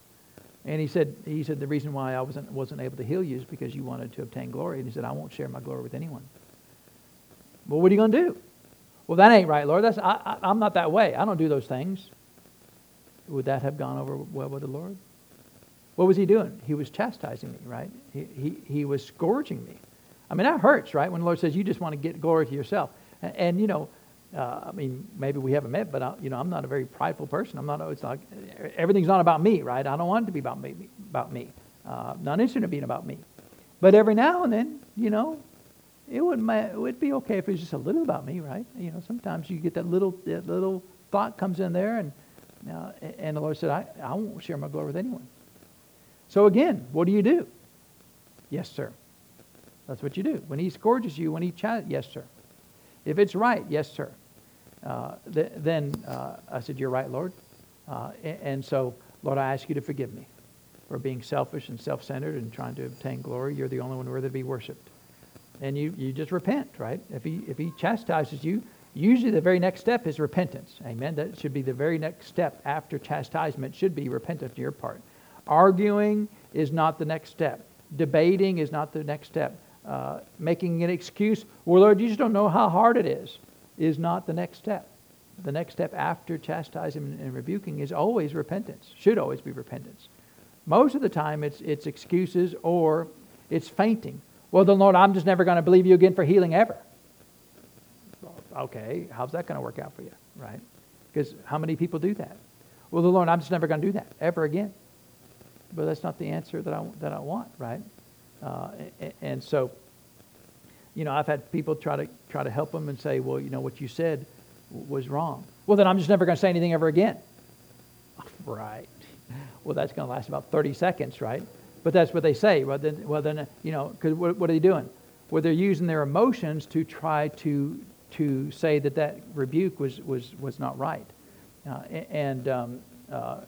And he said, he said, the reason why I wasn't, wasn't able to heal you is because you wanted to obtain glory. And he said, I won't share my glory with anyone. Well, what are you going to do? Well, that ain't right, Lord. That's, I, I, I'm not that way. I don't do those things. Would that have gone over well with the Lord? What was he doing? He was chastising me, right? He, he, he was scourging me. I mean, that hurts, right? When the Lord says you just want to get glory to yourself. And, and you know, uh, I mean, maybe we haven't met, but I, you know, I'm not a very prideful person. I'm not. It's like everything's not about me, right? I don't want it to be about me. About me. Uh, not interested in being about me. But every now and then, you know, it would it would be okay if it was just a little about me, right? You know, sometimes you get that little that little thought comes in there, and uh, and the Lord said, I, I won't share my glory with anyone. So again, what do you do? Yes, sir. That's what you do. When he scourges you, when he yes, sir. If it's right, yes, sir. Uh, th- then uh, I said, You're right, Lord. Uh, and, and, so, Lord, I ask you to forgive me for being selfish and self centered and trying to obtain glory. You're the only one worthy to be worshiped. And you, you just repent, right? If he, if he chastises you, usually the very next step is repentance. Amen. That should be the very next step after chastisement, should be repentance on your part. Arguing is not the next step, debating is not the next step. Uh, making an excuse, well, Lord, you just don't know how hard it is is not the next step. The next step after chastising and rebuking is always repentance, should always be repentance. Most of the time, it's, it's excuses or it's fainting. Well, then, Lord, I'm just never going to believe you again for healing ever. Okay, how's that going to work out for you, right? Because how many people do that? Well, the Lord, I'm just never going to do that ever again. But that's not the answer that I, that I want, right? Uh, and, and so, you know, I've had people try to try to help them and say, well, you know, what you said was wrong. Well, then I'm just never going to say anything ever again. [laughs] Right. Well, that's going to last about 30 seconds, right? But that's what they say. Well, then, well, then you know, because what, what, are they doing? Well, they're using their emotions to try to to say that that rebuke was was was not right. Uh, and um, uh,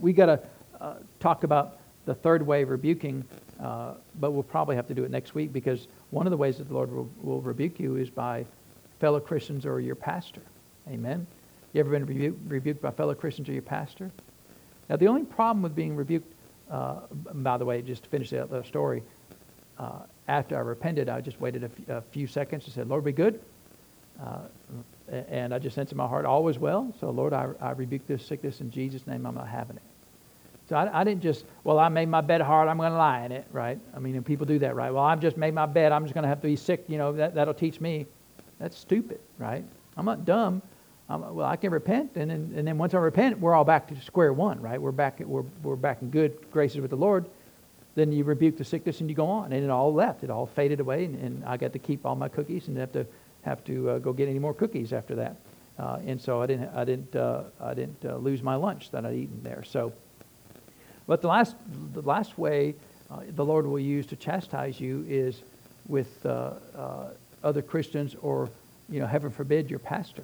we got to uh, talk about the third way of rebuking, uh, but we'll probably have to do it next week because one of the ways that the Lord will, will rebuke you is by fellow Christians or your pastor. Amen. You ever been rebu- rebuked by fellow Christians or your pastor? Now, the only problem with being rebuked, uh, by the way, just to finish the, the story, uh, after I repented, I just waited a, f- a few seconds and said, Lord, be good. Uh, and I just sensed in my heart, all was well. So, Lord, I, I rebuke this sickness in Jesus' name. I'm not having it. So I, I, didn't just, well, I made my bed hard, I'm going to lie in it, right? I mean, people do that, right? Well, I've just made my bed, I'm just going to have to be sick, you know, that, that'll teach me. That's stupid, right? I'm not dumb. I'm, well, I can repent, and then, and then once I repent, we're all back to square one, right? We're back, we're, we're back in good graces with the Lord. Then you rebuke the sickness and you go on, and it all left. It all faded away, and, and I got to keep all my cookies and have to have to uh, go get any more cookies after that. Uh, and so I didn't, I didn't, uh, I didn't uh, lose my lunch that I'd eaten there. So but the last, the last way uh, the Lord will use to chastise you is with uh, other Christians or, you know, heaven forbid, your pastor.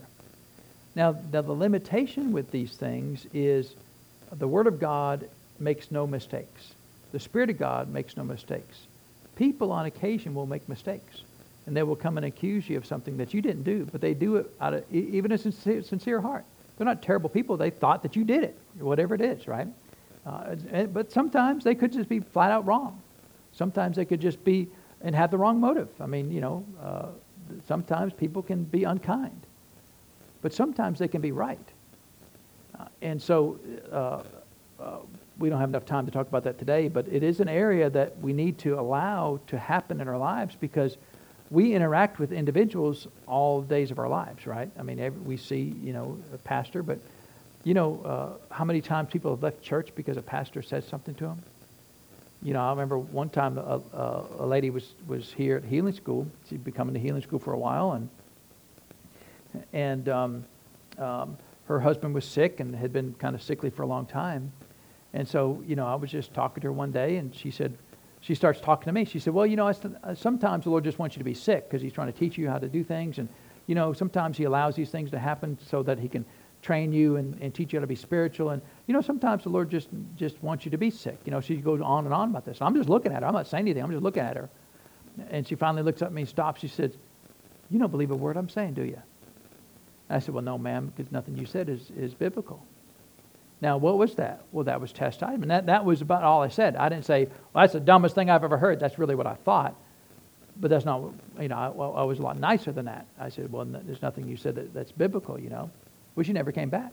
Now, now, the limitation with these things is the Word of God makes no mistakes. The Spirit of God makes no mistakes. people on occasion will make mistakes. And they will come and accuse you of something that you didn't do, but they do it out of even a sincere, sincere heart. They're not terrible people. They thought that you did it, whatever it is, right? Uh, but sometimes they could just be flat out wrong. Sometimes they could just be and have the wrong motive. I mean, you know, uh, sometimes people can be unkind, but sometimes they can be right. Uh, and so uh, uh, we don't have enough time to talk about that today, but it is an area that we need to allow to happen in our lives because we interact with individuals all days of our lives, right? I mean, every, we see, you know, a pastor, but you know uh, how many times people have left church because a pastor said something to them? You know, I remember one time a, a, a lady was, was here at healing school. She'd been coming to healing school for a while, and and um, um, her husband was sick and had been kind of sickly for a long time. And so, you know, I was just talking to her one day, and she said, she starts talking to me. She said, Well, you know, uh, sometimes the Lord just wants you to be sick because He's trying to teach you how to do things. And, you know, sometimes He allows these things to happen so that He can train you and, and teach you how to be spiritual. And, you know, sometimes the Lord just, just wants you to be sick. You know, she goes on and on about this. I'm just looking at her. I'm not saying anything. I'm just looking at her. And she finally looks up at me and stops. She said, You don't believe a word I'm saying, do you? I said, Well, no, ma'am, because nothing you said is, is biblical. Now, what was that? Well, that was chastisement. That, that was about all I said. I didn't say, well, that's the dumbest thing I've ever heard. That's really what I thought. But that's not, you know, I, well, I was a lot nicer than that. I said, well, there's nothing you said that, that's biblical, you know. Well, she never came back.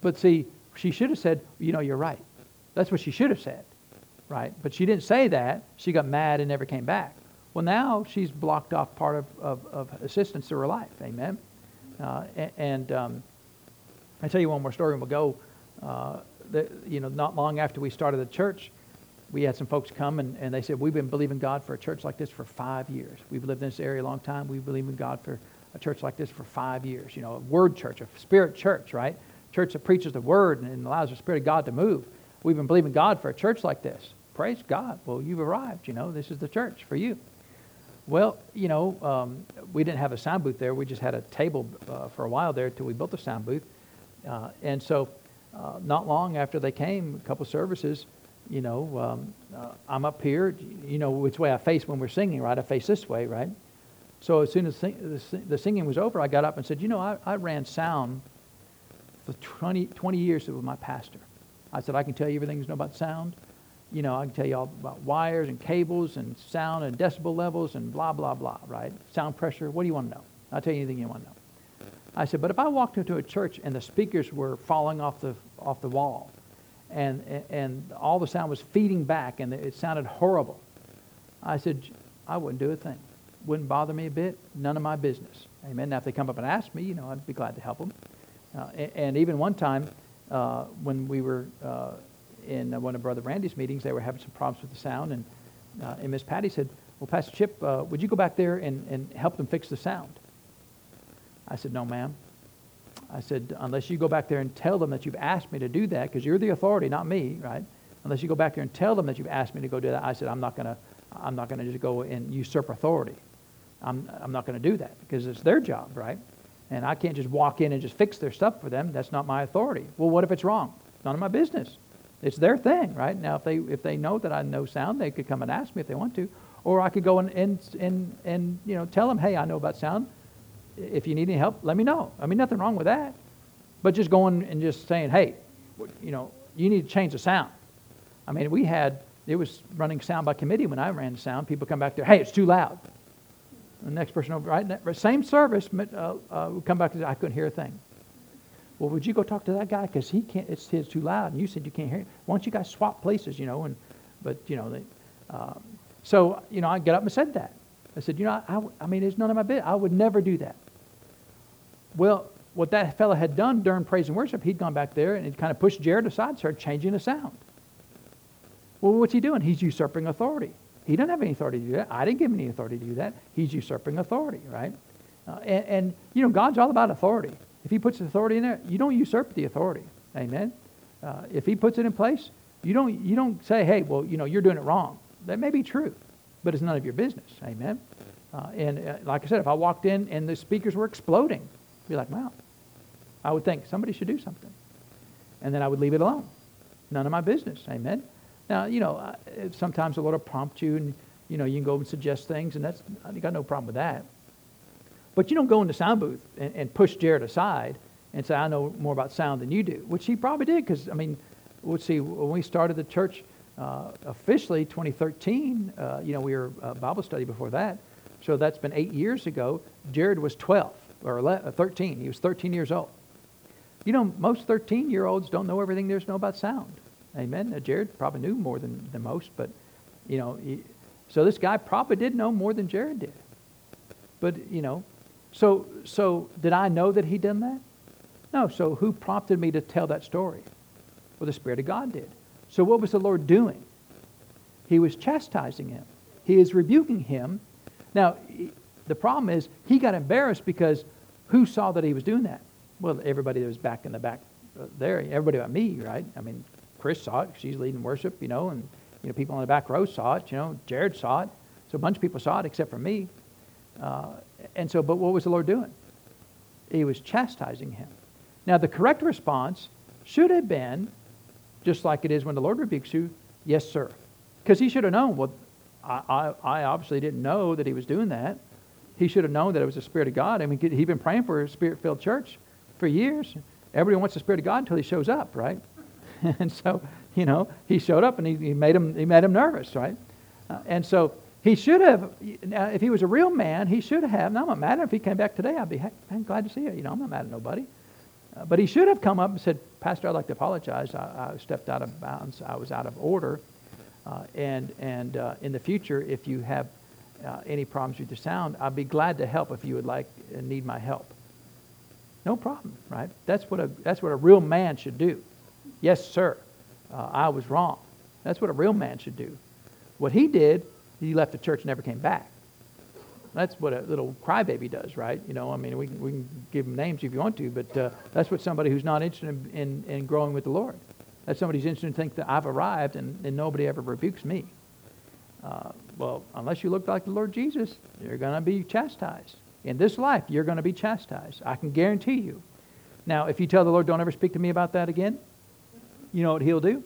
But see, she should have said, you know, you're right. That's what she should have said, right? But she didn't say that. She got mad and never came back. Well, now she's blocked off part of, of, of assistance to her life. Amen. Uh, and um, I tell you one more story, and we'll go. Uh, you know, not long after we started the church, we had some folks come and, and they said, We've been believing God for a church like this for five years. We've lived in this area a long time. We believe in God for a church like this for five years. You know, a word church, a spirit church, right? Church that preaches the word and allows the Spirit of God to move. We've been believing God for a church like this. Praise God. Well, you've arrived. You know, this is the church for you. Well, you know, um, we didn't have a sound booth there. We just had a table uh, for a while there until we built the sound booth. Uh, and so, uh, not long after they came, a couple services, you know, um, uh, I'm up here. You know which way I face when we're singing, right? I face this way, right? So as soon as the, the singing was over, I got up and said, you know, I, I ran sound for 20, 20 years with my pastor. I said, I can tell you everything you know about sound. You know, I can tell you all about wires and cables and sound and decibel levels and blah, blah, blah, right? Sound pressure. What do you want to know? I'll tell you anything you want to know. I said, but if I walked into a church and the speakers were falling off the, off the wall and, and all the sound was feeding back and it sounded horrible, I said, I wouldn't do a thing. Wouldn't bother me a bit. None of my business. Amen. Now, if they come up and ask me, you know, I'd be glad to help them. Uh, and, and, even one time uh, when we were uh, in one of Brother Randy's meetings, they were having some problems with the sound. And, uh, and Miss Patty said, well, Pastor Chip, uh, would you go back there and, and help them fix the sound? I said, No, ma'am. I said, Unless you go back there and tell them that you've asked me to do that, because you're the authority, not me, right? Unless you go back there and tell them that you've asked me to go do that, I said, I'm not going to. I'm not going to just go and usurp authority. I'm, I'm not going to do that because it's their job, right? And I can't just walk in and just fix their stuff for them. That's not my authority. Well, what if it's wrong? None of my business. It's their thing, right? Now, if they if they know that I know sound, they could come and ask me if they want to, or I could go and and and, and you know tell them, hey, I know about sound if you need any help, let me know. I mean, nothing wrong with that. But just going and just saying, hey, you know, you need to change the sound. I mean, we had, it was running sound by committee when I ran sound. People come back there, hey, it's too loud. The next person over, right? Same service, uh, uh, come back and say, I couldn't hear a thing. Well, would you go talk to that guy? Because he can't, it's, it's too loud. And you said you can't hear it. Why don't you guys swap places, you know? And, but, you know, they, um, so, you know, I get up and said that. I said, you know, I, I mean, it's none of my business. I would never do that. Well, what that fellow had done during praise and worship, he'd gone back there and he'd kind of pushed Jared aside, started changing the sound. Well, what's he doing? He's usurping authority. He doesn't have any authority to do that. I didn't give him any authority to do that. He's usurping authority, right? Uh, and, and, you know, God's all about authority. If he puts authority in there, you don't usurp the authority. Amen? Uh, if he puts it in place, you don't, you don't say, hey, well, you know, you're doing it wrong. That may be true, but it's none of your business. Amen? Uh, and uh, like I said, if I walked in and the speakers were exploding, be like, wow. I would think somebody should do something. And then I would leave it alone. None of my business. Amen. Now, you know, uh, sometimes the Lord will prompt you and, you know, you can go and suggest things, and that's, I got no problem with that. But you don't go in the sound booth and, and push Jared aside and say, I know more about sound than you do, which he probably did, because, I mean, let's see, when we started the church uh, officially 2013, uh, you know, we were uh, Bible study before that. So that's been eight years ago. Jared was 12 or 11, uh, 13. He was 13 years old. You know, most 13 year olds don't know everything there's to know about sound. Amen. Now, Jared probably knew more than, than most, but, you know, he, so this guy probably did know more than Jared did. But, you know, so, so did I know that he done that? No. So who prompted me to tell that story? Well, the Spirit of God did. So what was the Lord doing? He was chastising him. He is rebuking him. Now, the problem is he got embarrassed because who saw that he was doing that? Well, everybody that was back in the back uh, there, everybody but me, right? I mean, Chris saw it. She's leading worship, you know, and you know people on the back row saw it. You know, Jared saw it. So a bunch of people saw it except for me. Uh, and so, but what was the Lord doing? He was chastising him. Now, the correct response should have been, just like it is when the Lord rebukes you, yes, sir. Because he should have known, well, I, I, I, obviously didn't know that he was doing that. He should have known that it was the Spirit of God. I mean, he'd been praying for a Spirit filled church for years. Everybody wants the Spirit of God until he shows up, right? [laughs] and so, you know, he showed up and he, he made, him, he made him nervous, right? Uh, and so he should have, if he was a real man, he should have. Now, I'm not mad if he came back today. I'd be glad to see you. You know, I'm not mad at nobody. Uh, but he should have come up and said, Pastor, I'd like to apologize. I, I stepped out of bounds. I was out of order. Uh, and and uh, in the future, if you have uh, any problems with the sound, I'd be glad to help if you would like and need my help. No problem, right? That's what a, that's what a real man should do. Yes, sir, uh, I was wrong. That's what a real man should do. What he did, he left the church and never came back. That's what a little crybaby does, right? You know, I mean, we we can give them names if you want to, but uh, that's what somebody who's not interested in, in, in, growing with the Lord. That's somebody who's interested in thinking that I've arrived and, and nobody ever rebukes me. Uh, well, unless you look like the Lord Jesus, you're going to be chastised. In this life, you're going to be chastised. I can guarantee you. Now, if you tell the Lord, don't ever speak to me about that again, you know what he'll do?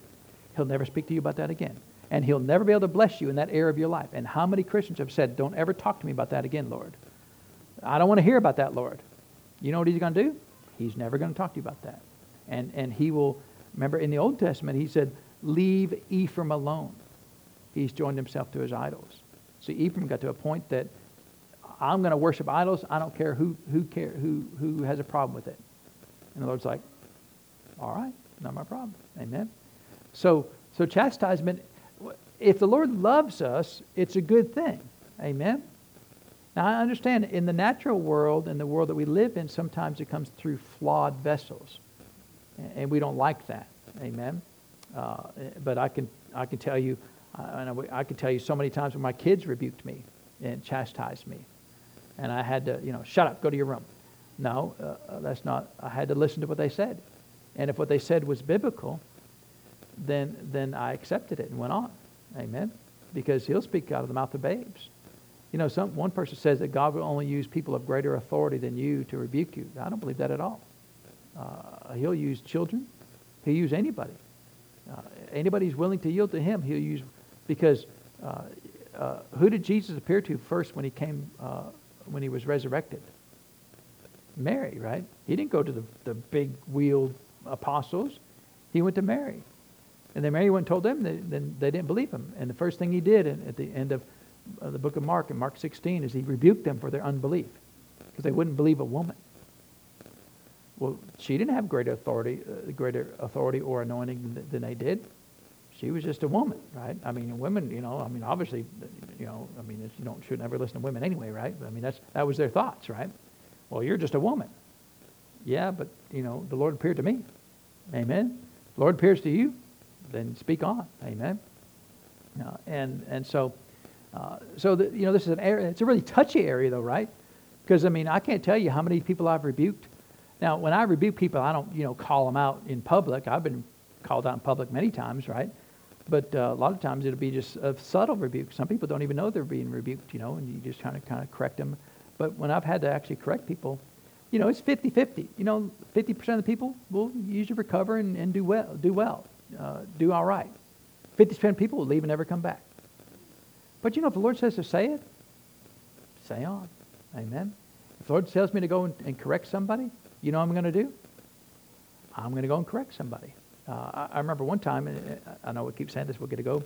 He'll never speak to you about that again. And he'll never be able to bless you in that area of your life. And how many Christians have said, don't ever talk to me about that again, Lord? I don't want to hear about that, Lord. You know what he's going to do? He's never going to talk to you about that. And, and he will, remember in the Old Testament, he said, leave Ephraim alone. He's joined himself to his idols. See, Ephraim got to a point that I'm going to worship idols. I don't care who, who, care, who, who has a problem with it. And the Lord's like, all right, not my problem. Amen. So, so chastisement, if the Lord loves us, it's a good thing. Amen. Now, I understand in the natural world, in the world that we live in, sometimes it comes through flawed vessels. And we don't like that. Amen. Uh, but I can, I can tell you, uh, I can tell you so many times when my kids rebuked me and chastised me. And I had to, you know, shut up, go to your room. No, uh, that's not, I had to listen to what they said. And if what they said was biblical, then, then I accepted it and went on. Amen. Because he'll speak out of the mouth of babes. You know, some, one person says that God will only use people of greater authority than you to rebuke you. I don't believe that at all. Uh, he'll use children. He'll use anybody. Uh, anybody who's willing to yield to him, he'll use. Because uh, uh who did Jesus appear to first when he came, uh, when he was resurrected? Mary, right? He didn't go to the, the big wheeled apostles. He went to Mary. And then Mary went and told them, then they didn't believe him. And the first thing he did at the end of the book of Mark, in Mark 16, is he rebuked them for their unbelief because they wouldn't believe a woman. Well, she didn't have greater authority, uh, greater authority or anointing than, than they did. She was just a woman, right? I mean, women, you know, I mean, obviously, you know, I mean, you don't should never listen to women anyway, right? I mean, that's that was their thoughts, right? Well, you're just a woman. Yeah, but, you know, the Lord appeared to me. Amen. The Lord appears to you, then speak on. Amen. Uh, and, and so, uh, so the, you know, this is an area, it's a really touchy area though, right? Because, I mean, I can't tell you how many people I've rebuked. Now, when I rebuke people, I don't, you know, call them out in public. I've been called out in public many times, right? But uh, a lot of times it'll be just a subtle rebuke. Some people don't even know they're being rebuked, you know, and you just kind of kind of correct them but when I've had to actually correct people, you know, it's 50-50. You know, 50% of the people will usually recover and, and do well, do well, uh, do all right. 50% of people will leave and never come back. But you know, if the Lord says to say it, say on. Amen. If the Lord tells me to go and, and correct somebody, you know what I'm going to do? I'm going to go and correct somebody. Uh, I, I, remember one time, and I know we keep saying this, we'll get to go,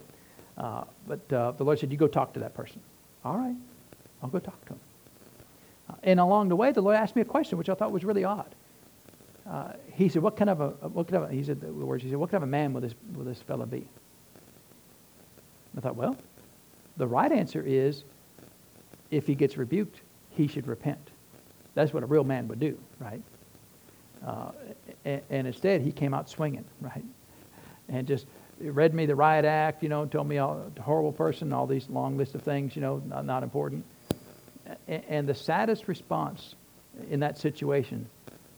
uh, but uh, the Lord said, You go talk to that person. All right, I'll go talk to him. Uh, and along the way, the Lord asked me a question, which I thought was really odd. Uh, he said, "What kind of a what kind of a, he said the words? He said, "What kind of a man will this will this fellow be?" I thought, well, the right answer is, if he gets rebuked, he should repent. That's what a real man would do, right? Uh, and, and, instead, he came out swinging, right? And just read me the riot act, you know, told me a horrible person, all these long list of things, you know, not, not important. And, and the saddest response in that situation,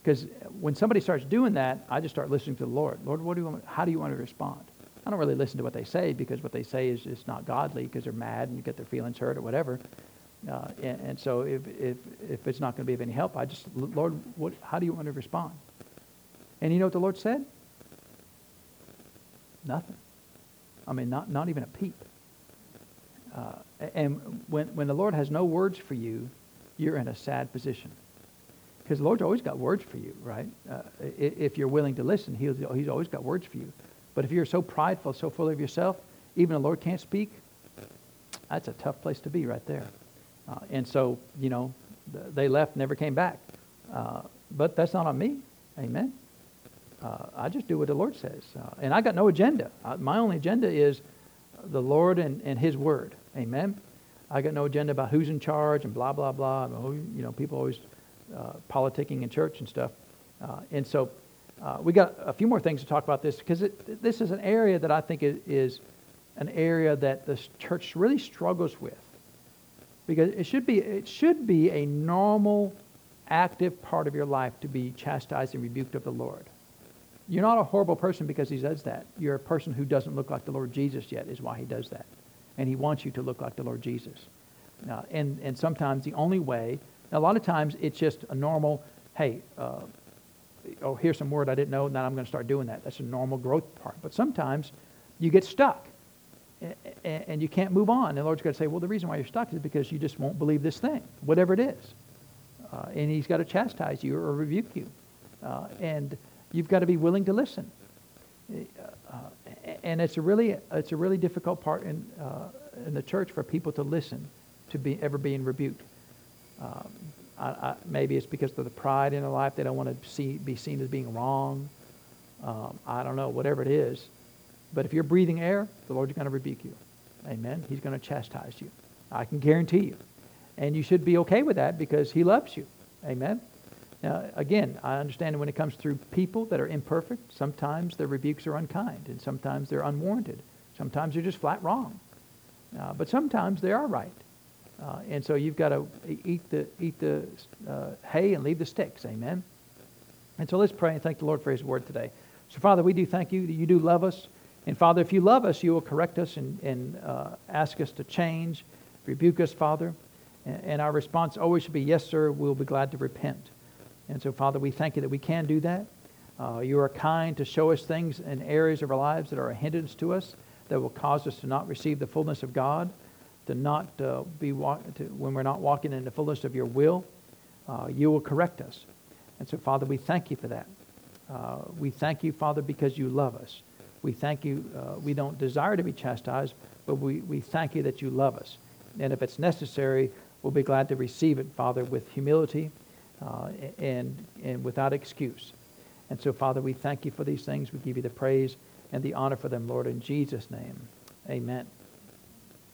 because when somebody starts doing that, I just start listening to the Lord. Lord, what do you want, how do you want to respond? I don't really listen to what they say because what they say is just not godly because they're mad and you get their feelings hurt or whatever. Uh, and, and, so if, if, if it's not going to be of any help, I just, Lord, what, how do you want to respond? And you know what the Lord said? Nothing. I mean, not, not even a peep. Uh, and when, when the Lord has no words for you, you're in a sad position. Because the Lord's always got words for you, right? Uh, if you're willing to listen, he's, he's always got words for you. But if you're so prideful, so full of yourself, even the Lord can't speak, that's a tough place to be right there. Uh, and so, you know, they left, never came back. Uh, but that's not on me. Amen. Uh, I just do what the Lord says. Uh, and I got no agenda. My only agenda is the Lord and, and His Word. Amen. I got no agenda about who's in charge and blah, blah, blah. You know, people always uh, politicking in church and stuff. and so uh, we got a few more things to talk about this because this is an area that I think is an area that the church really struggles with because it should be it should be a normal active part of your life to be chastised and rebuked of the Lord. You're not a horrible person because he does that. You're a person who doesn't look like the Lord Jesus yet is why he does that. And he wants you to look like the Lord Jesus. Uh, and, and sometimes the only way, a lot of times it's just a normal, hey, uh, oh, here's some word I didn't know, and then I'm going to start doing that. That's a normal growth part. But sometimes you get stuck and you can't move on. And the Lord's got to say, well, the reason why you're stuck is because you just won't believe this thing, whatever it is. Uh, and He's got to chastise you or rebuke you. Uh, and you've got to be willing to listen. Uh, and it's a really, it's a really difficult part in, uh, in the church for people to listen to be ever being rebuked. Um, I, I, maybe it's because of the pride in their life. They don't want to see, be seen as being wrong. Um, I don't know, whatever it is. But if you're breathing air, the Lord's going to rebuke you. Amen. He's going to chastise you. I can guarantee you. And you should be okay with that because He loves you. Amen. Now, again, I understand when it comes through people that are imperfect, sometimes their rebukes are unkind and sometimes they're unwarranted. Sometimes they're just flat wrong. Uh, but sometimes they are right. Uh, and so you've got to eat the, eat the uh, hay and leave the sticks. Amen. And so let's pray and thank the Lord for his word today. So, Father, we do thank you that you do love us. And, Father, if you love us, you will correct us and, and uh, ask us to change, rebuke us, Father. And, and our response always should be, yes, sir, we'll be glad to repent. And so, Father, we thank you that we can do that. Uh, you are kind to show us things in areas of our lives that are a hindrance to us, that will cause us to not receive the fullness of God to not uh, be walk, to, when we're not walking in the fullness of your will, uh, you will correct us. And so, Father, we thank you for that. Uh, we thank you, Father, because you love us. We thank you. Uh, we don't desire to be chastised, but we, we thank you that you love us. And if it's necessary, we'll be glad to receive it, Father, with humility uh, and, and without excuse. And so, Father, we thank you for these things. We give you the praise and the honor for them, Lord, in Jesus' name. Amen.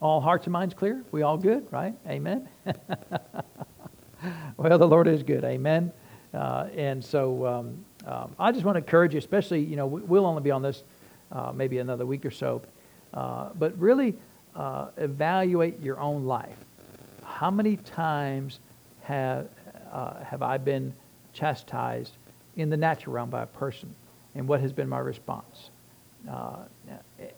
All hearts and minds clear? We all good, right? Amen. [laughs] well, the Lord is good. Amen. Uh, and so um, um, I just want to encourage you, especially, you know, we'll only be on this uh, maybe another week or so, uh, but really uh, evaluate your own life. How many times have, uh, have I been chastised in the natural realm by a person? And what has been my response?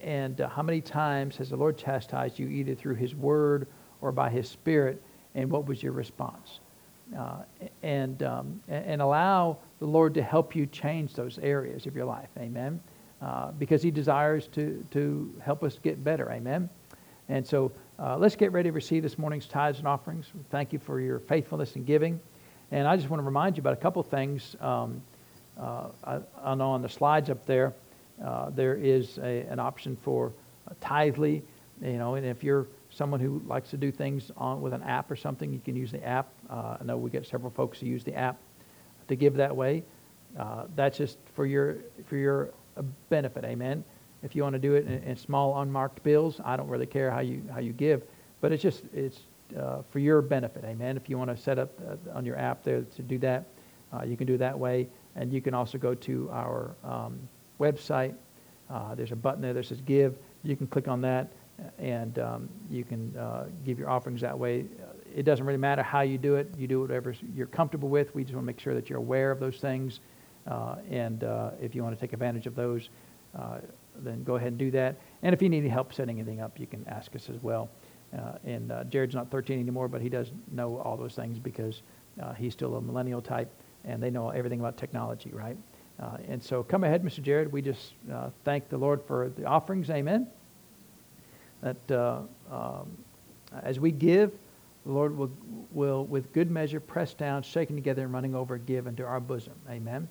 And uh, how many times has the Lord chastised you either through His Word or by His Spirit? And what was your response? Uh, and, um, and allow the Lord to help you change those areas of your life. Amen. uh, because He desires to, to help us get better. Amen. And so uh, let's get ready to receive this morning's tithes and offerings. Thank you for your faithfulness in giving. And I just want to remind you about a couple things. Um, uh, I, I, know on the slides up there, uh, there is a, an option for Tithely. You know, and if you're someone who likes to do things on with an app or something, you can use the app. Uh, I know we get several folks who use the app to give that way. Uh, that's just for your for your benefit. Amen. If you want to do it in, in, small unmarked bills, I don't really care how you how you give, but it's just it's uh, for your benefit. Amen. If you want to set up uh, on your app there to do that, uh, you can do that way, and you can also go to our um, website. Uh, there's a button there that says Give. You can click on that, and um, you can uh, give your offerings that way. It doesn't really matter how you do it. You do whatever you're comfortable with. We just want to make sure that you're aware of those things uh, and uh, if you want to take advantage of those, uh, then go ahead and do that. And if you need any help setting anything up, you can ask us as well. and Jared's not 13 anymore, but he does know all those things because he's still a millennial type, and they know everything about technology, right? Uh, and so come ahead, Mr. Jared. We just uh, thank the Lord for the offerings. Amen. That uh, um, as we give, the Lord will, will, with good measure, press down, shaken together, and running over, give into our bosom. Amen.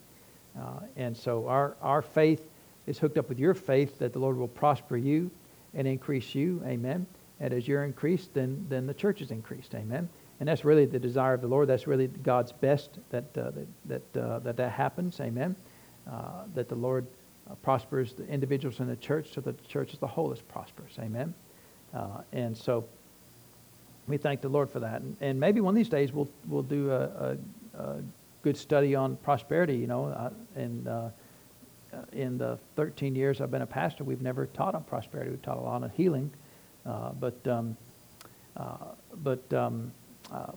Uh, and so our, our faith is hooked up with your faith that the Lord will prosper you and increase you. Amen. And as you're increased, then, then the church is increased. Amen. And that's really the desire of the Lord. That's really God's best that uh, that, that, uh, that, that happens. Amen. Uh, that the Lord uh, prospers the individuals in the church so that the church as a whole is prosperous. Amen. Uh, and so we thank the Lord for that. And, and, maybe one of these days we'll, we'll do a, a, a good study on prosperity. You know, and uh, in the 13 years I've been a pastor, we've never taught on prosperity. We've taught a lot on healing, uh, but um, uh, but um,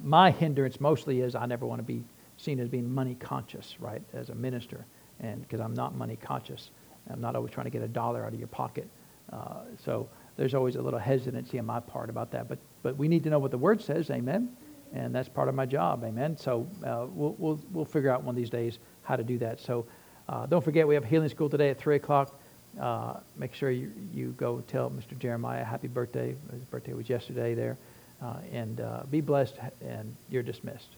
my hindrance mostly is I never want to be seen as being money conscious, right, as a minister, and because I'm not money conscious, I'm not always trying to get a dollar out of your pocket. Uh, so there's always a little hesitancy on my part about that. But but we need to know what the Word says. Amen and that's part of my job. Amen. So uh, we'll, we'll, we'll figure out one of these days how to do that. So uh, don't forget, we have healing school today at 3 o'clock. Uh, make sure you, you go tell Mr. Jeremiah happy birthday. His birthday was yesterday there. Uh, and uh, be blessed, and you're dismissed.